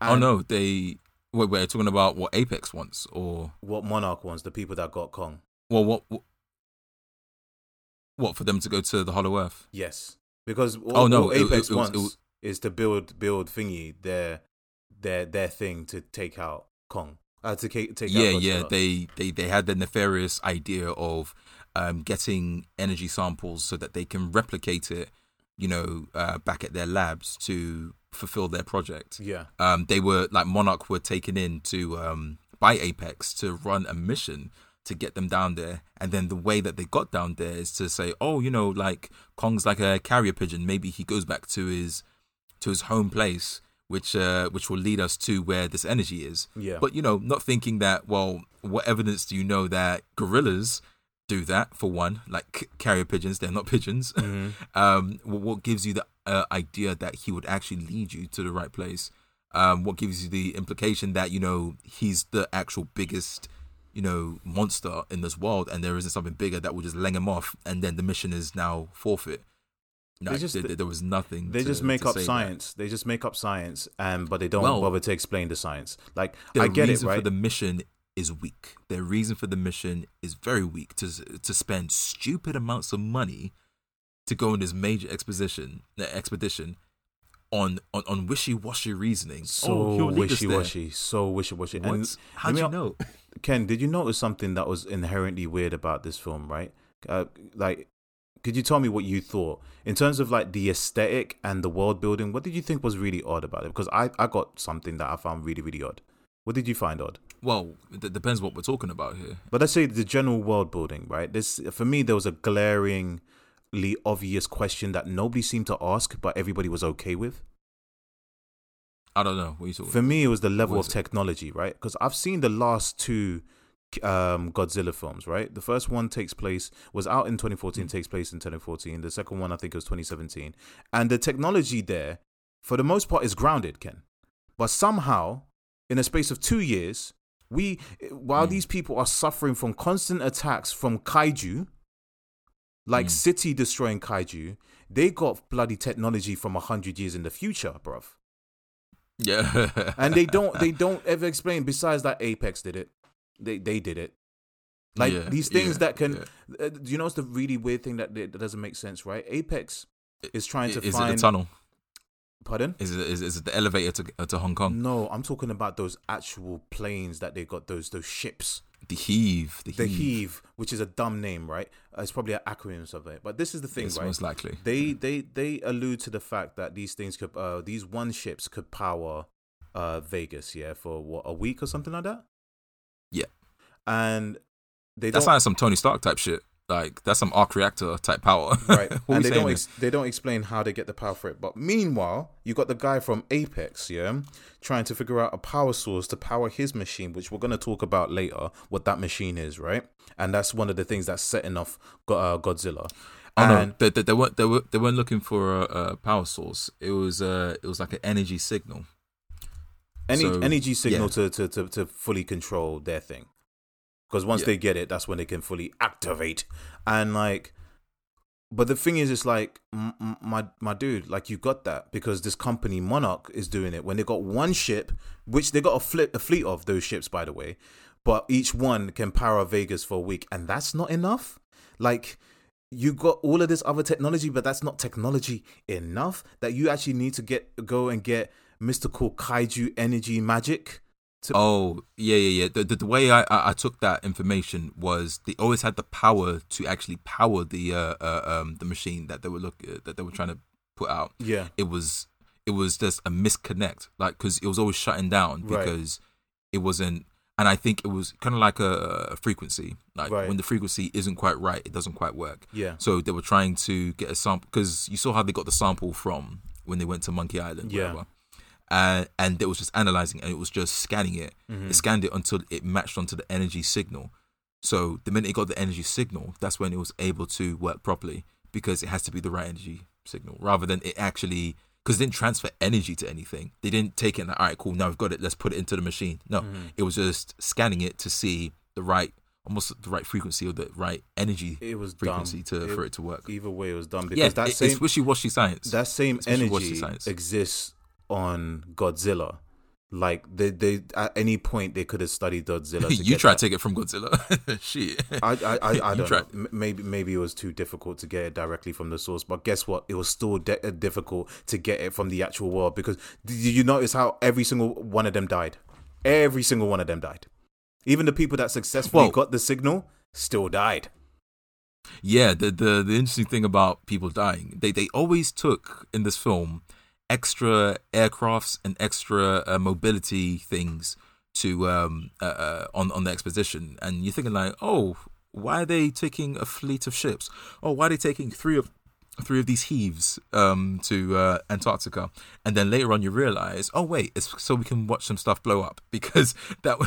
oh no, they wait. We're talking about what Apex wants, or What Monarch wants, the people that got Kong. well, what what, what for them to go to the Hollow Earth? Yes, because all, Oh, no, it- it- Apex it was- wants it was- is to build build thingy their their their thing to take out Kong. Uh, to ca- take yeah, out yeah. They they they had the nefarious idea of um, getting energy samples so that they can replicate it, you know, uh, back at their labs to fulfill their project. yeah. Um, they were like Monarch were taken in to um, by Apex to run a mission to get them down there, and then the way that they got down there is to say, oh, you know, like Kong's like a carrier pigeon. Maybe he goes back to his to his home place, which uh, which will lead us to where this energy is. Yeah. But you know, not thinking that. Well, what evidence do you know that gorillas do that? For one, like carrier pigeons, they're not pigeons. (laughs) um, what, what gives you the uh, idea that he would actually lead you to the right place? Um, what gives you the implication that you know he's the actual biggest, you know, monster in this world, and there isn't something bigger that will just leg him off, and then the mission is now forfeit. No, just- there, there was nothing. They to- just make up say that. science. They just make up science, and but they don't Well, bother to explain the science. Like the I get it, right? for the mission is weak. Their reason for the mission is very weak. To to spend stupid amounts of money to go on this major exposition expedition on on, on wishy washy reasoning. so oh, he'll lead us wishy washy, so wishy washy. And? How'd let you know? Ken, did you notice something that was inherently weird about this film? Right? Uh, like, could you tell me what you thought in terms of like the aesthetic and the world building? What did you think was really odd about it? Because I I got something that I found really really odd. What did you find odd? Well, it depends what we're talking about here. But let's say the general world building, right? This for me there was a glaringly obvious question that nobody seemed to ask, but everybody was okay with. I don't know. What you talking For me, it was the level of it? technology, right? Because I've seen the last two um, Godzilla films, right? The first one takes place was out in 2014, Mm. takes place in 2014. The second one, I think, it was 2017, and the technology there, for the most part, is grounded, Ken. But somehow, in a space of two years, we while Mm. these people are suffering from constant attacks from kaiju, like Mm. city destroying kaiju, they got bloody technology from a hundred years in the future, bruv Yeah. and they don't they (laughs) don't ever explain besides that apex did it they they did it like Yeah, these things yeah, that can yeah. uh, you know it's the really weird thing that, that doesn't make sense right apex is trying to is find it the tunnel? Pardon Is it is, is it the elevator to to Hong Kong? no i'm talking about those actual planes that they got those those ships The heave. The heave. the heave which is a dumb name right uh, it's probably an acronym of it but this is the thing It's right most likely. they they they allude to the fact that these things could uh these one ships could power uh Vegas yeah for what a week or something like that Yeah. and they That's don't like some Tony Stark type shit. Like that's some arc reactor type power. right (laughs) and they don't ex- they don't explain how they get the power for it but meanwhile you got the guy from Apex yeah trying to figure out a power source to power his machine which we're going to talk about later what that machine is right and that's one of the things that's setting off uh, Godzilla Oh no, they, they, they weren't they were they weren't looking for a, a power source. It was uh it was like an energy signal. any So, energy signal yeah. to, to, to, to fully control their thing. Because once Yeah. they get it, that's when they can fully activate. And like, but the thing is, it's like m- my my dude, like you got that because this company Monarch is doing it when they got one ship, which they got a, fleet a fleet of those ships, by the way, but each one can power Vegas for a week, and that's not enough. Like you got all of this other technology, but that's not technology enough that you actually need to get go and get mystical kaiju energy magic To- Oh yeah, yeah, yeah. The, the, the way I, I I took that information was they always had the power to actually power the uh, uh um the machine that they were look uh, that they were trying to put out. yeah, It was it was just a misconnect, like because it was always shutting down Right. because it wasn't. And I think it was kind of like a, a frequency, like Right. when the frequency isn't quite right, it doesn't quite work. yeah, So they were trying to get a sample because you saw how they got the sample from when they went to Monkey Island, Yeah. whatever. Uh, and it was just analyzing and it was just scanning it. Mhm. It scanned it until it matched onto the energy signal. So the minute it got the energy signal, that's when it was able to work properly because it has to be the right energy signal rather than it actually because it didn't transfer energy to anything. They didn't take it and all right, cool, now we've got it, let's put it into the machine. No, Mhm. it was just scanning it to see the right almost the right frequency or the right energy it was frequency dumb. to for it to work. Either way, it was done because Yeah, that it- same it's wishy-washy science. that same energy science. exists on Godzilla. Like they, they at any point they could have studied Godzilla. (laughs) To you try that. to take it from Godzilla. (laughs) Shit. I I I, I (laughs) don't tried. know. Maybe maybe it was too difficult to get it directly from the source. But guess what? It was still de- uh, difficult to get it from the actual world because did you notice how every single one of them died? Every single one of them died. Even the people that successfully Well- got the signal still died. Yeah, the, the the interesting thing about people dying, they they always took in this film extra aircrafts and extra uh, mobility things to um uh, uh, on on the expedition, and you're thinking like, oh, why are they taking a fleet of ships? Oh, why are they taking three of three of these heaves um to uh, Antarctica? And then later on, you realize, oh wait, it's so we can watch some stuff blow up (laughs) because that.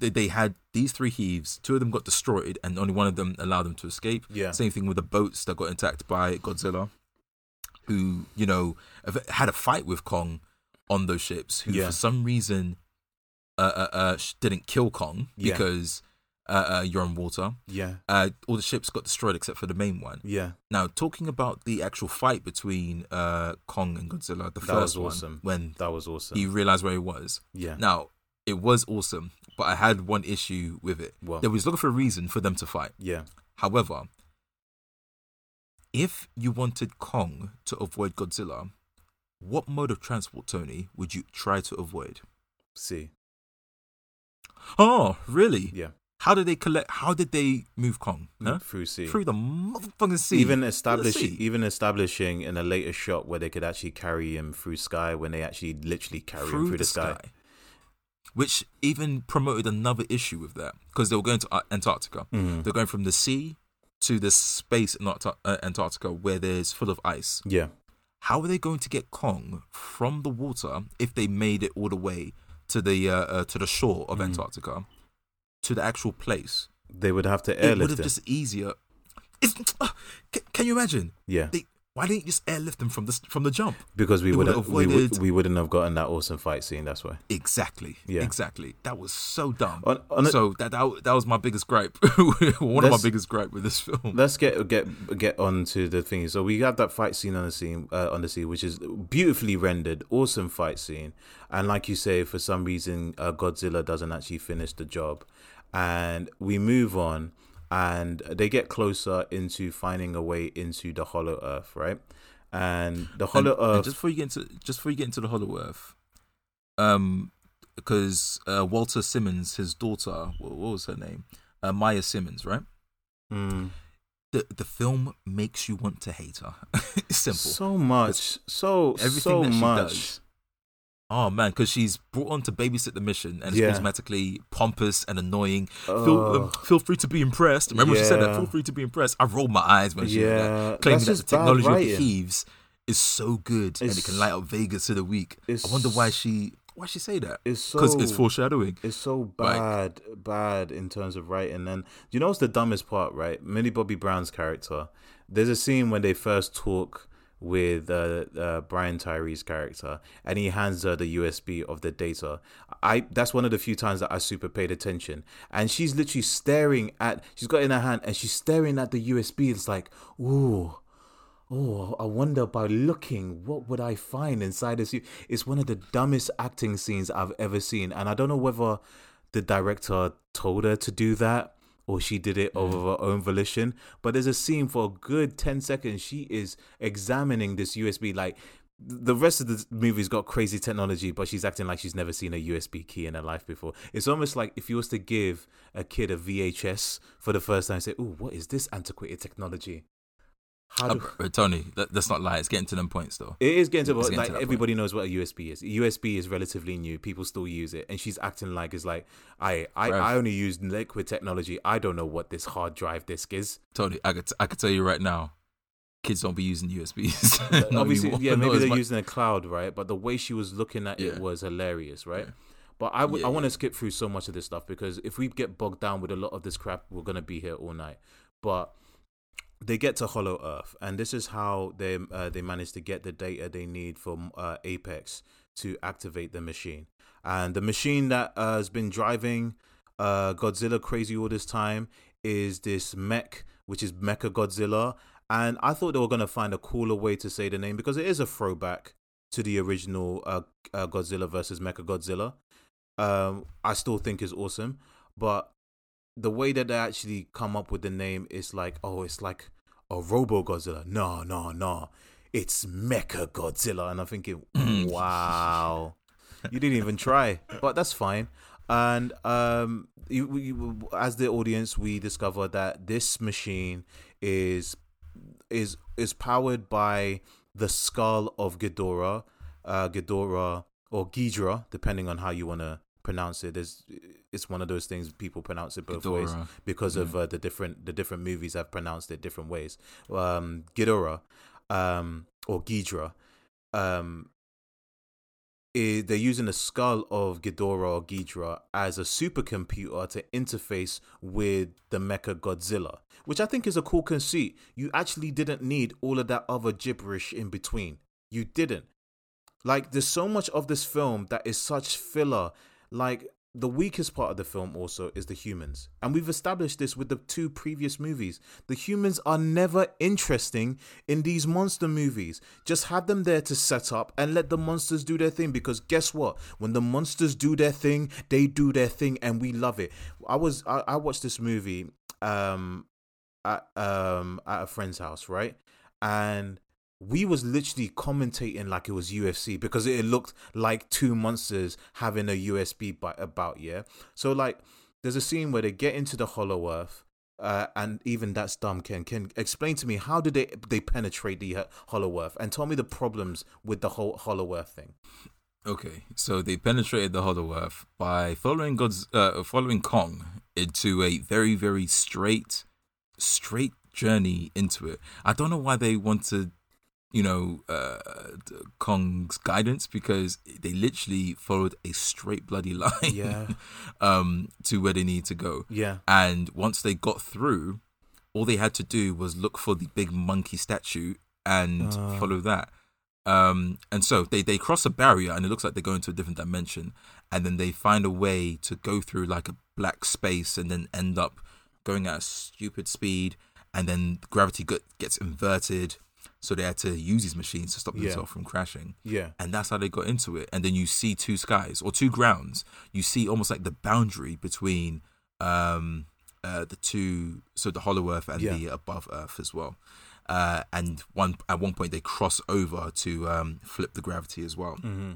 They, they had these three heaves. Two of them got destroyed, and only one of them allowed them to escape. Yeah. Same thing with the boats that got attacked by Godzilla, who you know had a fight with Kong on those ships. Who Yeah. for some reason uh, uh, uh, didn't kill Kong Yeah. because uh, uh, you're on water. Yeah. Uh, all the ships got destroyed except for the main one. Yeah. Now, talking about the actual fight between uh, Kong and Godzilla, the That first was awesome. one, when That was awesome. he realized where he was. yeah. Now, it was awesome, but I had one issue with it. Well. They was looking for a reason for them to fight. Yeah. However, if you wanted Kong to avoid Godzilla, what mode of transport, Tony, would you try to avoid? See. Oh, really? Yeah. How did they collect? How did they move Kong? Huh? Through sea. Through the motherfucking sea. even establishing even establishing in a later shot where they could actually carry him through sky when they actually literally carry him through the, sky. Which even promoted another issue with that because they were going to Antarctica. Mhm. They're going from the sea to the space in uh, Antarctica where there's full of ice. Yeah. How are they going to get Kong from the water if they made it all the way to the uh, uh, to the shore of Mm. Antarctica to the actual place? They would have to airlift it would have just easier. It's, (sighs) can, can you imagine? Yeah. They, why didn't you just airlift them from the from the jump? Because we would have we, would, we wouldn't have gotten that awesome fight scene. That's why. Exactly. Yeah. Exactly. That was so dumb. On, on a- so that, that that was my biggest gripe. (laughs) One of my biggest gripe with this film. let's get get get on to the thing. So we got that fight scene on the scene uh, on the sea, which is beautifully rendered, awesome fight scene. And like you say, for some reason, uh, Godzilla doesn't actually finish the job, and we move on, and they get closer into finding a way into the Hollow Earth, right? And the Hollow and Earth, just before you get into just before you get into the Hollow Earth, um, because uh, Walter Simmons, his daughter, what, what was her name? Uh, Maia Simmons, right? Mm. The the film makes you want to hate her. (laughs) simple. so much, so Everything so that she much. does. Oh man, because she's brought on to babysit the mission and it's Yeah. automatically pompous and annoying. Feel, um, feel free to be impressed. Remember she said that. Feel free to be impressed. I rolled my eyes when she Yeah, that, claiming that's that the technology of the heaves is so good and it can light up Vegas to the week. I wonder why she why she say that. It's Because so it's foreshadowing. It's so Like- bad, bad in terms of writing. And you know what's the dumbest part, right? Millie Bobby Brown's character. There's a scene when they first talk with uh, uh, Brian Tyree's character, and he hands her the USB of the data. I that's one of the few times that I super paid attention. And she's literally staring at. She's got in her hand, and she's staring at the USB. It's like, ooh. Oh, I wonder by looking, what would I find inside this? It's one of the dumbest acting scenes I've ever seen. And I don't know whether the director told her to do that or she did it of her own volition. But there's a scene for a good 10 seconds. She is examining this USB. Like, the rest of the movie's got crazy technology, but she's acting like she's never seen a USB key in her life before. It's almost like if you was to give a kid a VHS for the first time, say, "Oh, what is this antiquated technology?" How do- uh, Tony, that, that's not lie. It's getting to them points though. It is getting to, getting like to everybody point. knows what a USB is. USB is relatively new. People still use it, and she's acting like it's like I I, I only use liquid technology. I don't know what this hard drive disk is. Tony, I could I could tell you right now, kids don't be using USBs. (laughs) Obviously, yeah, (laughs) maybe they're using a cloud, right? But the way she was looking at yeah. it was hilarious, right? Yeah. But I, w- yeah, I want to skip through so much of this stuff because if we get bogged down with a lot of this crap, we're gonna be here all night. But they get to Hollow Earth, and this is how they uh, they manage to get the data they need from uh, Apex to activate the machine. And the machine that uh, has been driving uh, Godzilla crazy all this time is this mech, which is Mecha Godzilla. And I thought they were gonna find a cooler way to say the name because it is a throwback to the original uh, uh, Godzilla versus Mecha Godzilla. Um, I still think is awesome, but the way that they actually come up with the name is like, oh, it's like a Robo Godzilla. No, no, no. It's Mecha Godzilla. And I'm thinking, (laughs) mm. wow. you didn't even try, but that's fine. And um, you, you, as the audience, we discover that this machine is is is powered by the skull of Ghidorah, uh, Ghidorah or Ghidra, depending on how you want to pronounce it. There's, it's one of those things people pronounce it both Ghidorah. ways because yeah. of uh, the different the different movies have pronounced it different ways. Um, Ghidorah um, or Ghidra. Um, is they're using the skull of Ghidorah or Ghidra as a supercomputer to interface with the Mecha Godzilla, which I think is a cool conceit. You actually didn't need all of that other gibberish in between. You didn't. Like, there's so much of this film that is such filler like the weakest part of the film also is the humans. And we've established this with the two previous movies. The humans are never interesting in these monster movies. Just have them there to set up and let the monsters do their thing because guess what? When the monsters do their thing, they do their thing and we love it. I was I, I watched this movie um at um at a friend's house, right? And we was literally commentating like it was UFC because it looked like two monsters having a USB about yeah. So like, there's a scene where they get into the Hollow Earth, uh, and even that's dumb. Ken can explain to me how did they they penetrate the uh, Hollow Earth and tell me the problems with the whole Hollow Earth thing. Okay, so they penetrated the Hollow Earth by following God's uh, following Kong into a very very straight straight journey into it. I don't know why they wanted you know, uh, Kong's guidance because they literally followed a straight bloody (laughs) line yeah. um, to where they need to go. Yeah. And once they got through, all they had to do was look for the big monkey statue and uh. follow that. Um, and so they, they cross a barrier and it looks like they go into a different dimension. And then they find a way to go through like a black space and then end up going at a stupid speed. And then gravity gets inverted so they had to use these machines to stop yeah. themselves from crashing. Yeah. And that's how they got into it. And then you see two skies or two grounds. You see almost like the boundary between um, uh, the two, so the Hollow Earth and yeah. the above Earth as well. Uh, and one at one point they cross over to um, flip the gravity as well. Mm-hmm.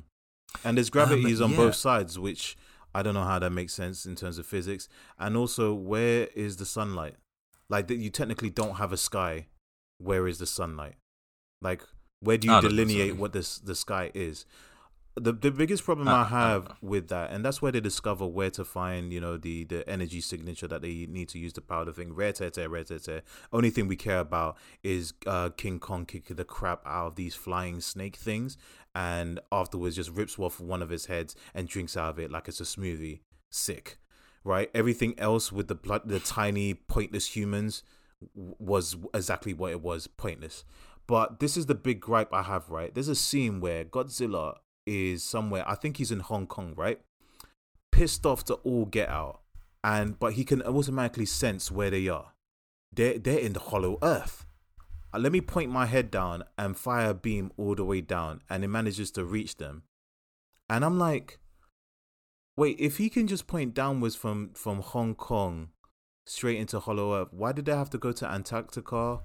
And there's gravities um, on yeah. both sides, which I don't know how that makes sense in terms of physics. And also, where is the sunlight? Like you technically don't have a sky. Where is the sunlight? Like, where do you delineate what this the sky is? The the biggest problem uh, I have uh, with that, and that's where they discover where to find, you know, the the energy signature that they need to use to power the thing. Rare tear, rare tear. Only thing we care about is uh, King Kong kicking the crap out of these flying snake things, and afterwards just rips off one of his heads and drinks out of it like it's a smoothie. Sick, right? Everything else with the blood, the tiny pointless humans was exactly what it was, pointless. But this is the big gripe I have, right? There's a scene where Godzilla is somewhere, I think he's in Hong Kong, right? Pissed off to all get out. And but he can automatically sense where they are. They're they're in the hollow earth. Uh, let me point my head down and fire a beam all the way down, and it manages to reach them. And I'm like, wait, if he can just point downwards from from Hong Kong straight into Hollow Earth, why did they have to go to Antarctica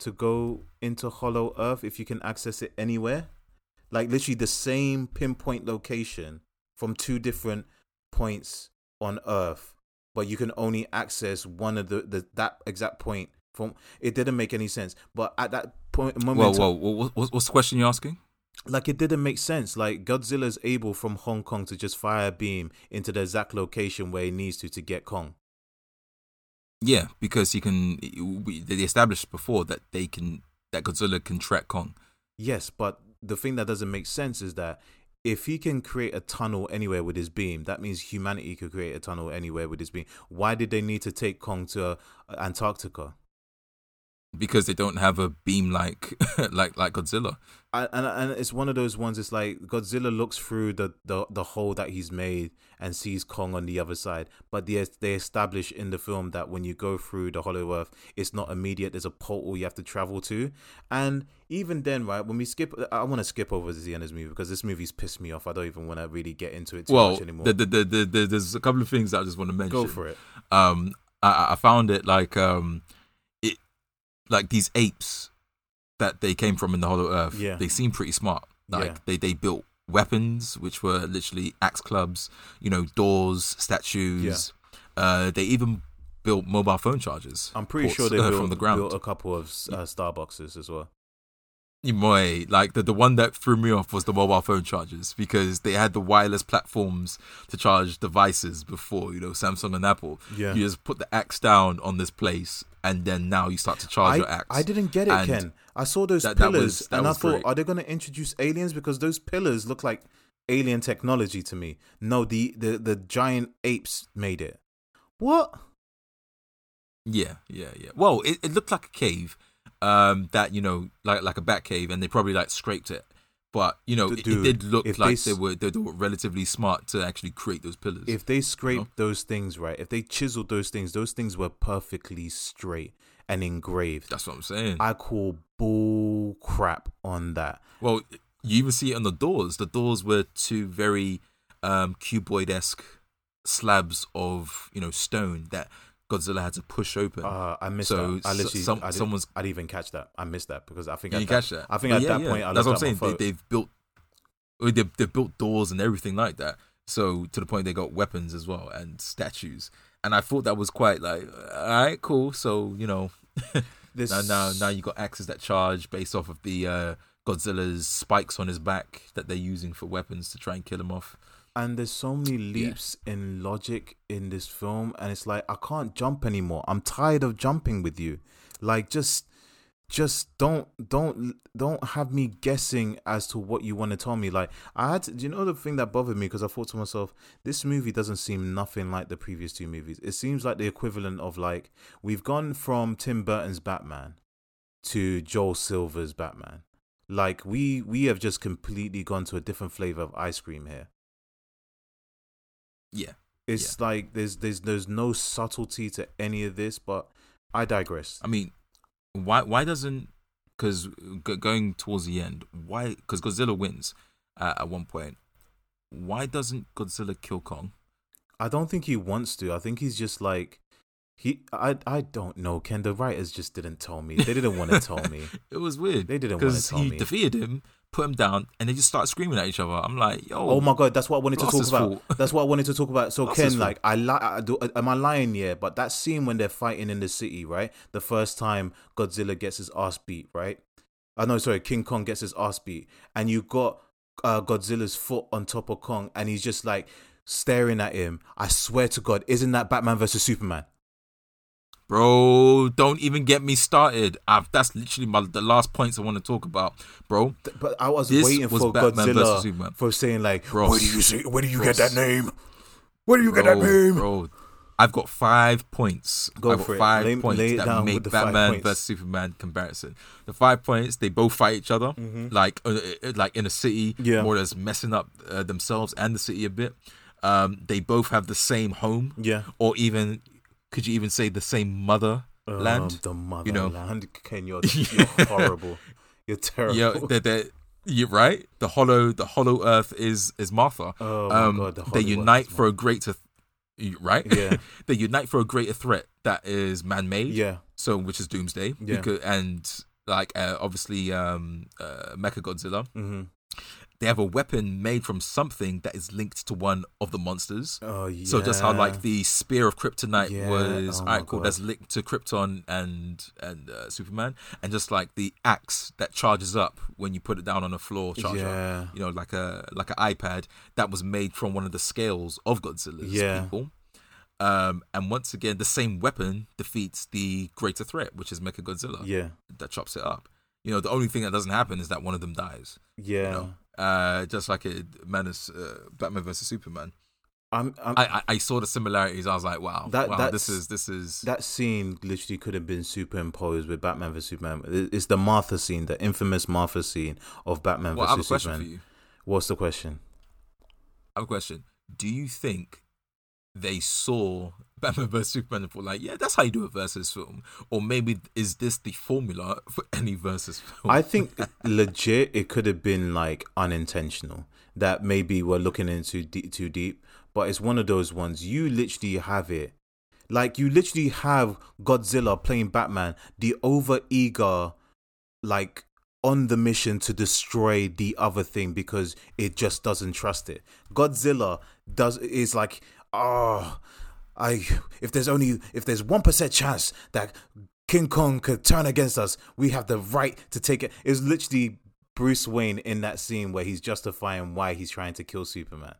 to go into Hollow Earth if you can access it anywhere. like literally the same pinpoint location from two different points on Earth, but you can only access one of the, the that exact point from. It didn't make any sense. But at that point, moment, whoa, whoa, what- what's the question you're asking? like it didn't make sense. Like Godzilla's able from Hong Kong to just fire a beam into the exact location where he needs to to get Kong. Yeah, because he can. They established before that they can that Godzilla can track Kong. Yes, but the thing that doesn't make sense is that if he can create a tunnel anywhere with his beam, that means humanity could create a tunnel anywhere with his beam. Why did they need to take Kong to uh, Antarctica? Because they don't have a beam like (laughs) like like Godzilla. I, and and it's one of those ones. It's like Godzilla looks through the, the, the hole that he's made and sees Kong on the other side. But they they establish in the film that when you go through the Hollow Earth, it's not immediate. There's a portal you have to travel to. And even then, right when we skip, I want to skip over to the end of this movie because this movie's pissed me off. I don't even want to really get into it too well, much anymore. the, the, the, the, the, there's a couple of things that I just want to mention. go for it. Um, I, I found it like um, like these apes that they came from in the Hollow Earth. Yeah. they seem pretty smart. Like Yeah. they they built weapons which were literally axe clubs, you know, doors, statues. Uh, they even built mobile phone chargers. I'm pretty ports, sure they uh, built, from the ground. built a couple of uh, Starbucks as well. Boy, like the, the one that threw me off was the mobile phone chargers because they had the wireless platforms to charge devices before, you know, Samsung and Apple. Yeah. You just put the axe down on this place and then now you start to charge I, your axe. I didn't get it, And Ken. I saw those that- that pillars was- that and I thought, great. are they going to introduce aliens? Because those pillars look like alien technology to me. No, the, the, the giant apes made it. What? Yeah, yeah, yeah. Well, it, it looked like a cave, um, that you know, like like a bat cave, and they probably like scraped it. But you know, D- it, it did look like they they, were they were relatively smart to actually create those pillars. If they scraped No. those things right, if they chiseled those things, those things were perfectly straight and engraved. That's what I'm saying. I call bull crap on that. Well, you even see it on the doors. The doors were two very um, cuboid esque slabs of you know stone that Godzilla had to push open. Uh, I missed So, that. I literally, some- I someone's- I didn't even catch that. I missed that because I think you that, catch that? I think But at yeah, that yeah. point I that's what I'm looked at my saying. They, they've built, they've, they've built doors and everything like that. So to the point they got weapons as well and statues. And I thought that was quite like, all right, cool. So you know, (laughs) This- now now now you got axes that charge based off of the uh, Godzilla's spikes on his back that they're using for weapons to try and kill him off. And there's so many leaps in logic in this film and it's like i can't jump anymore. I'm tired of jumping with you. Like just just don't don't don't have me guessing as to what you want to tell me. Like i had to, do you know the thing that bothered me? Because i thought to myself this movie doesn't seem nothing like the previous two movies. It seems like the equivalent of like we've gone from tim burton's batman to joel silver's batman. Like we we have just completely gone to a different flavor of ice cream here Yeah, it's like there's there's there's no subtlety to any of this, but I digress. I mean, why why doesn't because g- going towards the end, why because Godzilla wins uh, at one point. Why doesn't Godzilla kill Kong? I don't think he wants to. I think he's just like he. I I don't know. Ken, the writers just didn't tell me. They didn't want to tell me. (laughs) It was weird. They didn't wanna because tell he me. defeated him, put him down, and they just start screaming at each other. I'm like, yo, Oh my god, that's what I wanted to talk about. fault. That's what I wanted to talk about. So Ken, like, I li- I do. Am I lying? Yeah, but that scene when they're fighting in the city, right? The first time Godzilla gets his ass beat, right? I know, sorry, King Kong gets his ass beat, and you got uh, Godzilla's foot on top of Kong, and he's just like staring at him. I swear to God, isn't that Batman versus Superman? Bro, don't even get me started. I've, that's literally my the last points I want to talk about, bro. But I was This waiting was for Batman Godzilla Superman. for saying like, Bro. where do you say? Where do you Bro. get that name? Where do you get that name? bro. I've got five points. Go I've got for five Lay- points lay that make the Batman versus Superman comparison. The five points, they both fight each other, like uh, uh, like in a city, Mm-hmm. Yeah. more or less messing up uh, themselves and the city a bit. Um, they both have the same home, Yeah. or even could you even say the same mother land? Um, the motherland. you know. Ken, you're, (laughs) you're horrible. You're terrible. Yeah, they're, they're, you're right. The hollow, the hollow Earth is is Martha. Oh my um, God, the they Hollow unite for a greater, right? Yeah. (laughs) they unite for a greater threat that is man-made. yeah. So, which is Doomsday. Yeah. Because, and like uh, obviously, um, uh, Mecha Godzilla, hmm they have a weapon made from something that is linked to one of the monsters. Oh yeah. So just how like the spear of kryptonite Yeah, was oh alright, cool, God. that's linked to Krypton and and uh, Superman, and just like the axe that charges up when you put it down on the floor, charger, Yeah. you know, like a like an iPad that was made from one of the scales of Godzilla's Yeah. people. Um, and once again, the same weapon defeats the greater threat, which is Mechagodzilla, yeah. that chops it up. You know, the only thing that doesn't happen is that one of them dies. Yeah. You know, uh, just like a Menace, uh, Batman versus Superman. I'm, I'm I, I saw the similarities. I was like, wow, That- wow, this is this is that scene literally could have been superimposed with Batman vs Superman. It's the Martha scene, the infamous Martha scene of Batman Well, vs question Superman. What's the question? I have a question. Do you think they saw Batman vs Superman and thought like, yeah, that's how you do a versus film, or maybe is this the formula for any versus film? I think legit it could have been like unintentional that maybe we're looking into deep, too deep, but it's one of those ones you literally have it. Like you literally have Godzilla playing Batman, the over eager, like on the mission to destroy the other thing because it just doesn't trust it. Godzilla does is like, oh, I if there's only if there's one percent chance that King Kong could turn against us, we have the right to take it. It's literally Bruce Wayne in that scene where he's justifying why he's trying to kill Superman.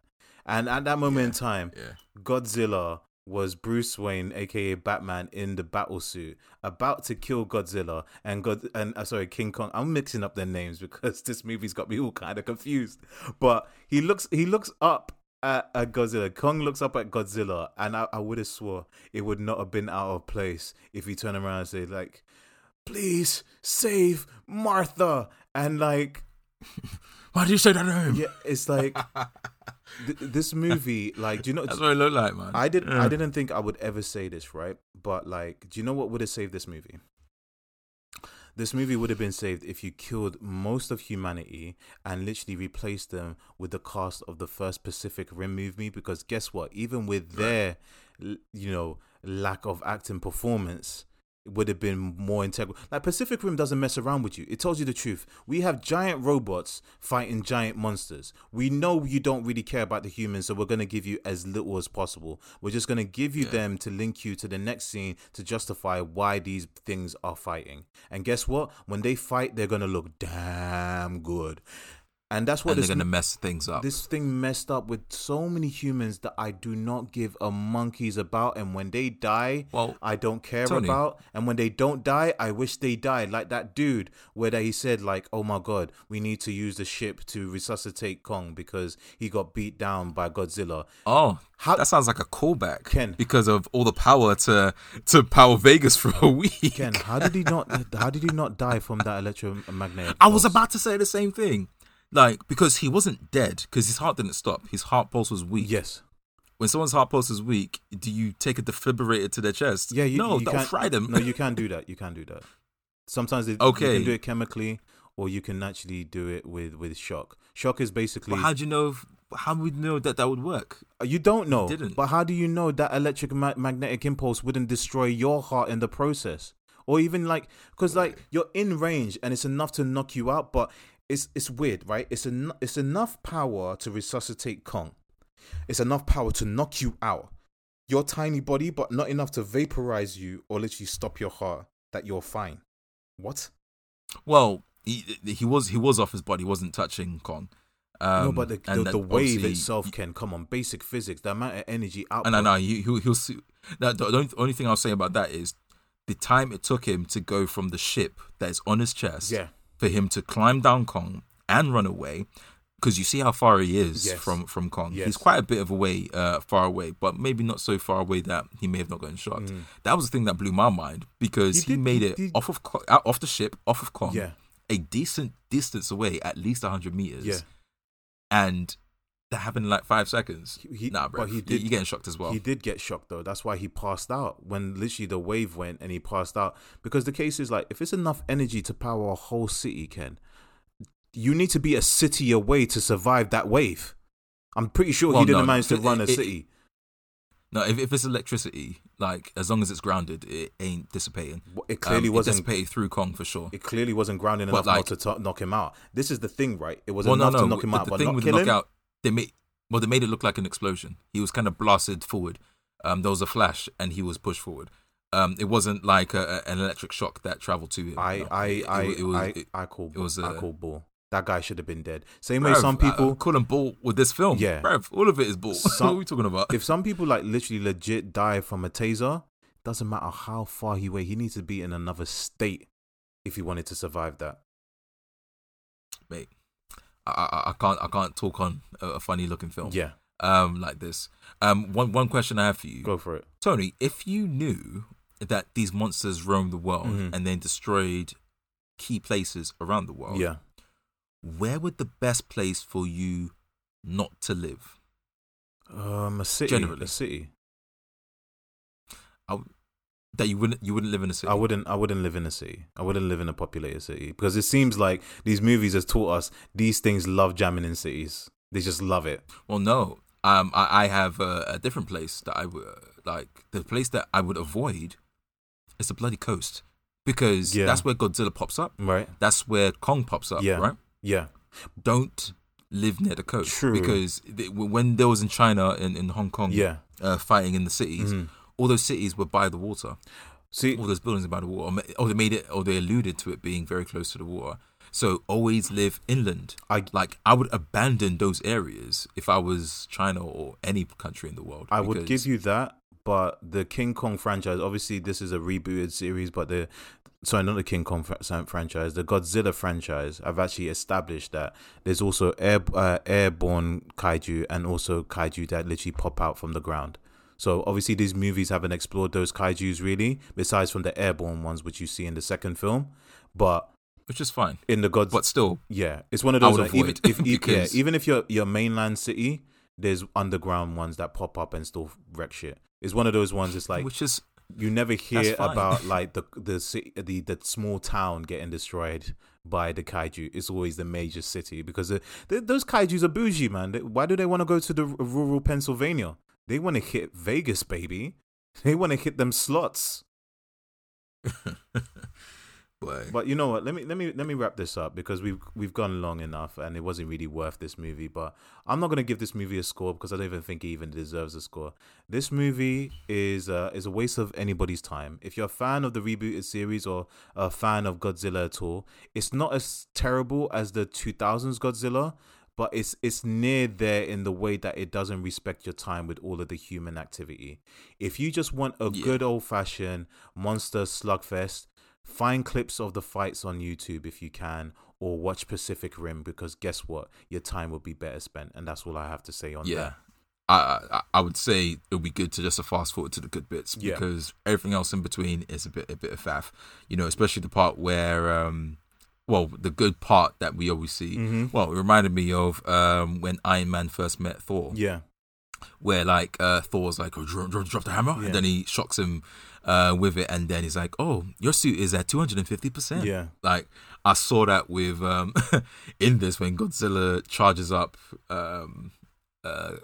And at that moment in time, yeah. Godzilla was Bruce Wayne, aka Batman, in the battle suit, about to kill Godzilla and God and uh, sorry King Kong. I'm mixing up their names because (laughs) this movie's got me all kind of confused. But he looks he looks up at, at Godzilla. Kong looks up at Godzilla, and I, I would have swore it would not have been out of place if he turned around and said like, "Please save Martha," and like (laughs) Why do you say that name? yeah, it's like (laughs) th- this movie. Like, do you know? That's what it looked like, man. I did. Yeah. I didn't think I would ever say this, right? But like, do you know what would have saved this movie? This movie would have been saved if you killed most of humanity and literally replaced them with the cast of the first Pacific Rim movie. Because guess what? Even with their, you know, lack of acting performance, would have been more integral. Like Pacific Rim doesn't mess around with you. It tells you the truth. We have giant robots fighting giant monsters. We know you don't really care about the humans, so we're gonna give you as little as possible. We're just gonna give you Yeah. them to link you to the next scene to justify why these things are fighting. And guess what? When they fight, they're gonna look damn good. And that's what and they're gonna mess things up. this thing messed up with so many humans that I do not give a monkey's about. And when they die, Well, I don't care Tony. about. And when they don't die, I wish they died. Like that dude where he said, like, oh my god, we need to use the ship to resuscitate Kong because he got beat down by Godzilla. oh, How- that sounds like a callback. Ken. because of all the power to to power Vegas for a week. Ken, how did he not? How did he not die from that electromagnetic? (laughs) I was about to say the same thing. Like, because he wasn't dead, because his heart didn't stop. His heart pulse was weak. Yes. When someone's heart pulse is weak, do you take a defibrillator to their chest? Yeah. You, no, you that'll can't, fry them. No, you (laughs) can't do that. You can't do that. Sometimes it, you can do it chemically, or you can actually do it with with shock. Shock is basically But how do you know? If, how would you know that that would work? Uh, you don't know. It didn't. But how do you know that electric ma- magnetic impulse wouldn't destroy your heart in the process? Or even like, because like you're in range and it's enough to knock you out, but it's it's weird, right? It's en- it's enough power to resuscitate Kong. It's enough power to knock you out. Your tiny body, but not enough to vaporize you or literally stop your heart. That you're fine. What? Well, he he was he was off his body. He wasn't touching Kong. Um, no, but the and the, the wave itself can come on basic physics. The amount of energy output. And I know he, he'll, he'll see. That, the only, only thing I'll say about that is the time it took him to go from the ship that is on his chest Yeah. For him to climb down Kong and run away. Because you see how far he is Yes. from from Kong. Yes. He's quite a bit of a way, uh, far away, but maybe not so far away that he may have not gotten shot. Mm. That was the thing that blew my mind because He he, did- made it off of Ko- out off the ship, off of Kong, Yeah. a decent distance away, at least hundred meters. Yeah. and that happened in like five seconds. He- nah, bro, but he did- you're getting shocked as well. He did get shocked though. That's why he passed out when literally the wave went and he passed out. Because the case is like, if it's enough energy to power a whole city, Ken, you need to be a city away to survive that wave. I'm pretty sure Well, he didn't no, manage to it- run a it- city. No, if, if it's electricity, like as long as it's grounded, it ain't dissipating. It clearly Um, wasn't. it dissipated through Kong for sure. It clearly wasn't grounding enough like- to t- knock him out. This is the thing, right? It was well, enough no. to knock him but out, the but thing not with kill the him. They made well, they made it look like an explosion. He was kind of blasted forward. Um, there was a flash, and he was pushed forward. Um, it wasn't like a, a- an electric shock that traveled to him. I, No, I, it, I, it, it was, I, it, I call, it was, I uh, call bull. That guy should have been dead. Same way bruv, some I- I'm people, calling bull with this film. Yeah. bruv, all of it is bull. (laughs) Some- what are we talking about? if some people like literally legit die from a taser, doesn't matter how far he away, he needs to be in another state if he wanted to survive that. Mate, I, I, I can't, I can't talk on a, funny looking film. Yeah, Um, like this. Um, one, one question I have for you, go for it. Tony. If you knew that these monsters roamed the world Mhm. and then destroyed key places around the world, Yeah. where would the best place for you not to live? Um, a city. Generally. a city. That you wouldn't you wouldn't live in a city. I wouldn't. I wouldn't live in a city. I wouldn't live in a populated city because it seems like these movies has taught us these things love jamming in cities. They just love it. Well, no. Um, I, I have a, a different place that I would like. The place that I would avoid is the bloody coast because Yeah. that's where Godzilla pops up. Right. That's where Kong pops up. Yeah. Right. Yeah. Don't live near the coast. True. Because they, when there was in China and in Hong Kong, Yeah. uh, fighting in the cities, Mhm. All those cities were by the water. See. all those buildings are by the water, or, they made it, or they alluded to it being very close to the water. So always live inland. I Like I would abandon those areas if I was China or any country in the world. I would give you that, but the King Kong franchise, obviously, this is a rebooted series, but the sorry, not the King Kong fr- franchise, the Godzilla franchise. I've actually established that there's also air uh, airborne kaiju and also kaiju that literally pop out from the ground. So obviously, these movies haven't explored those kaiju's really, besides from the airborne ones which you see in the second film. But which is fine, in the Godzilla but still, yeah, it's one of those. like, even if e- (laughs) yeah, even if you're your mainland city, there's underground ones that pop up and still wreck shit. It's one of those ones. It's like which is you never hear about (laughs) like the the city, the the small town getting destroyed by the kaiju. It's always the major city because uh, the, the, those kaiju's are bougie, man. They- Why do they want to go to the rural Pennsylvania? They want to hit Vegas, baby. They want to hit them slots. (laughs) But you know what? Let me let me let me wrap this up because we've we've gone long enough and it wasn't really worth this movie. But I'm not gonna give this movie a score because I don't even think it even deserves a score. This movie is uh, is a waste of anybody's time. If you're a fan of the rebooted series or a fan of Godzilla at all, it's not as terrible as the 2000s Godzilla. But it's it's near there in the way that it doesn't respect your time with all of the human activity. If you just want a Yeah. good old fashioned monster slugfest, find clips of the fights on YouTube if you can, or watch Pacific Rim because guess what? Your time will be better spent, and that's all I have to say on yeah. that. I, I I would say it would be good to just to fast forward to the good bits Yeah. because everything else in between is a bit a bit of faff. You know, especially the part where um well, the good part that we always see. Mhm. Well, it reminded me of um when Iron Man first met Thor. Yeah, where like uh, Thor's like, oh, drop, drop, drop the hammer, Yeah. and then he shocks him uh, with it, and then he's like, oh, your suit is at two hundred and fifty percent. yeah, Like I saw that with um (laughs) in this when Godzilla charges up um uh,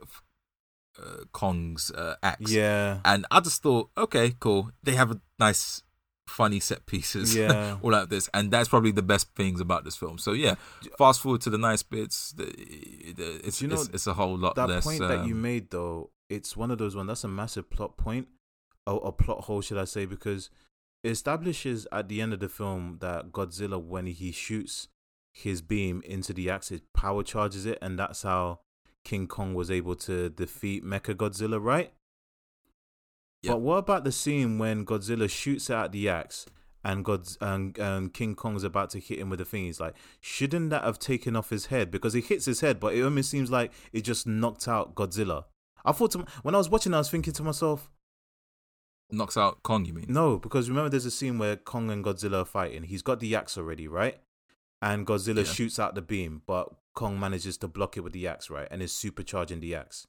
uh Kong's uh, axe, yeah, and I just thought, okay, cool. They have a nice. Funny set pieces, (laughs) Yeah. all like this, and that's probably the best things about this film. So yeah, fast forward to the nice bits. The, the, it's, you know it's it's a whole lot that less. point that you um, made though, it's one of those ones. That's a massive plot point, or a plot hole, should I say? Because it establishes at the end of the film that Godzilla, when he shoots his beam into the axe, it power charges it, and that's how King Kong was able to defeat Mecha Godzilla, right? Yeah. But what about the scene when Godzilla shoots out the axe and God's and, and King Kong's about to hit him with the thing? He's like, shouldn't that have taken off his head? Because it hits his head, but it almost seems like it just knocked out Godzilla. I thought to, when I was watching, I was thinking to myself, knocks out Kong. You mean? no, because remember, there's a scene where Kong and Godzilla are fighting. He's got the axe already, right? And Godzilla Yeah. shoots out the beam, but Kong manages to block it with the axe, right? And is supercharging the axe.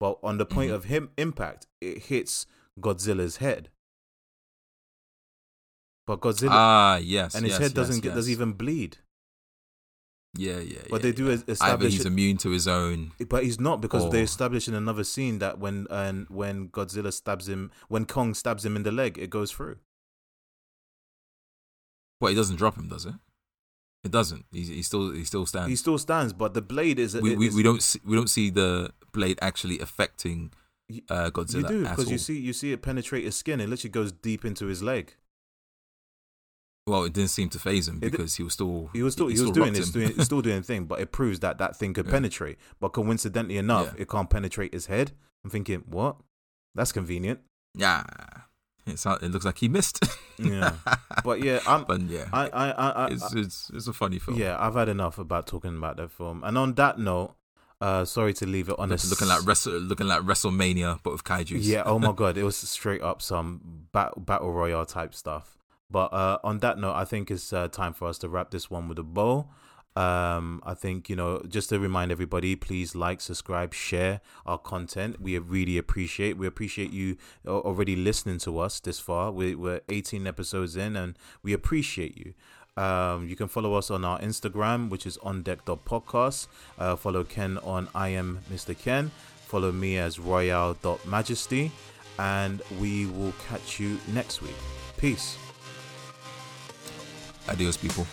But on the point Mhm. of him impact, it hits Godzilla's head. But Godzilla Ah, yes. and his yes, head doesn't yes, get doesn't even bleed. Yeah, yeah. But yeah, they do yeah. es- Either establish. he's immune to his own. but he's not because they establish in another scene that when and when Godzilla stabs him, when Kong stabs him in the leg, it goes through. Well, he doesn't drop him, does it? It doesn't. He, he still he still stands. He still stands, but the blade is. we, we, is- we don't see, we don't see the blade actually affecting You- uh, You Godzilla do because you see you see it penetrate his skin. It literally goes deep into his leg. Well, it didn't seem to phase him because he was still He was still he he, was doing rocked his doing (laughs) still doing thing, but it proves that that thing could Yeah. penetrate. But coincidentally enough, Yeah. it can't penetrate his head. I'm thinking, what? That's convenient. yeah. It's it looks like he missed. Yeah. (laughs) But yeah, I'm. but yeah, I I I, I, it's, it's it's a funny film. yeah. I've had enough about talking about that film. And on that note, uh, sorry to leave it on a looking like Wrestle, looking like WrestleMania, but with kaiju's. Yeah. Oh my (laughs) god, it was straight up some bat- battle royale type stuff. But uh, on that note, I think it's uh, time for us to wrap this one with a bow. Um, I think you know, just to remind everybody, please like, subscribe, share our content. We really appreciate. We appreciate you already listening to us this far. We, we're 18 episodes in, and we appreciate you. Um, you can follow us on our Instagram, which is on deck.podcast. Uh, follow Ken on I am Mr. Ken. Follow me as royale.majesty. And we will catch you next week. Peace. Adios, people.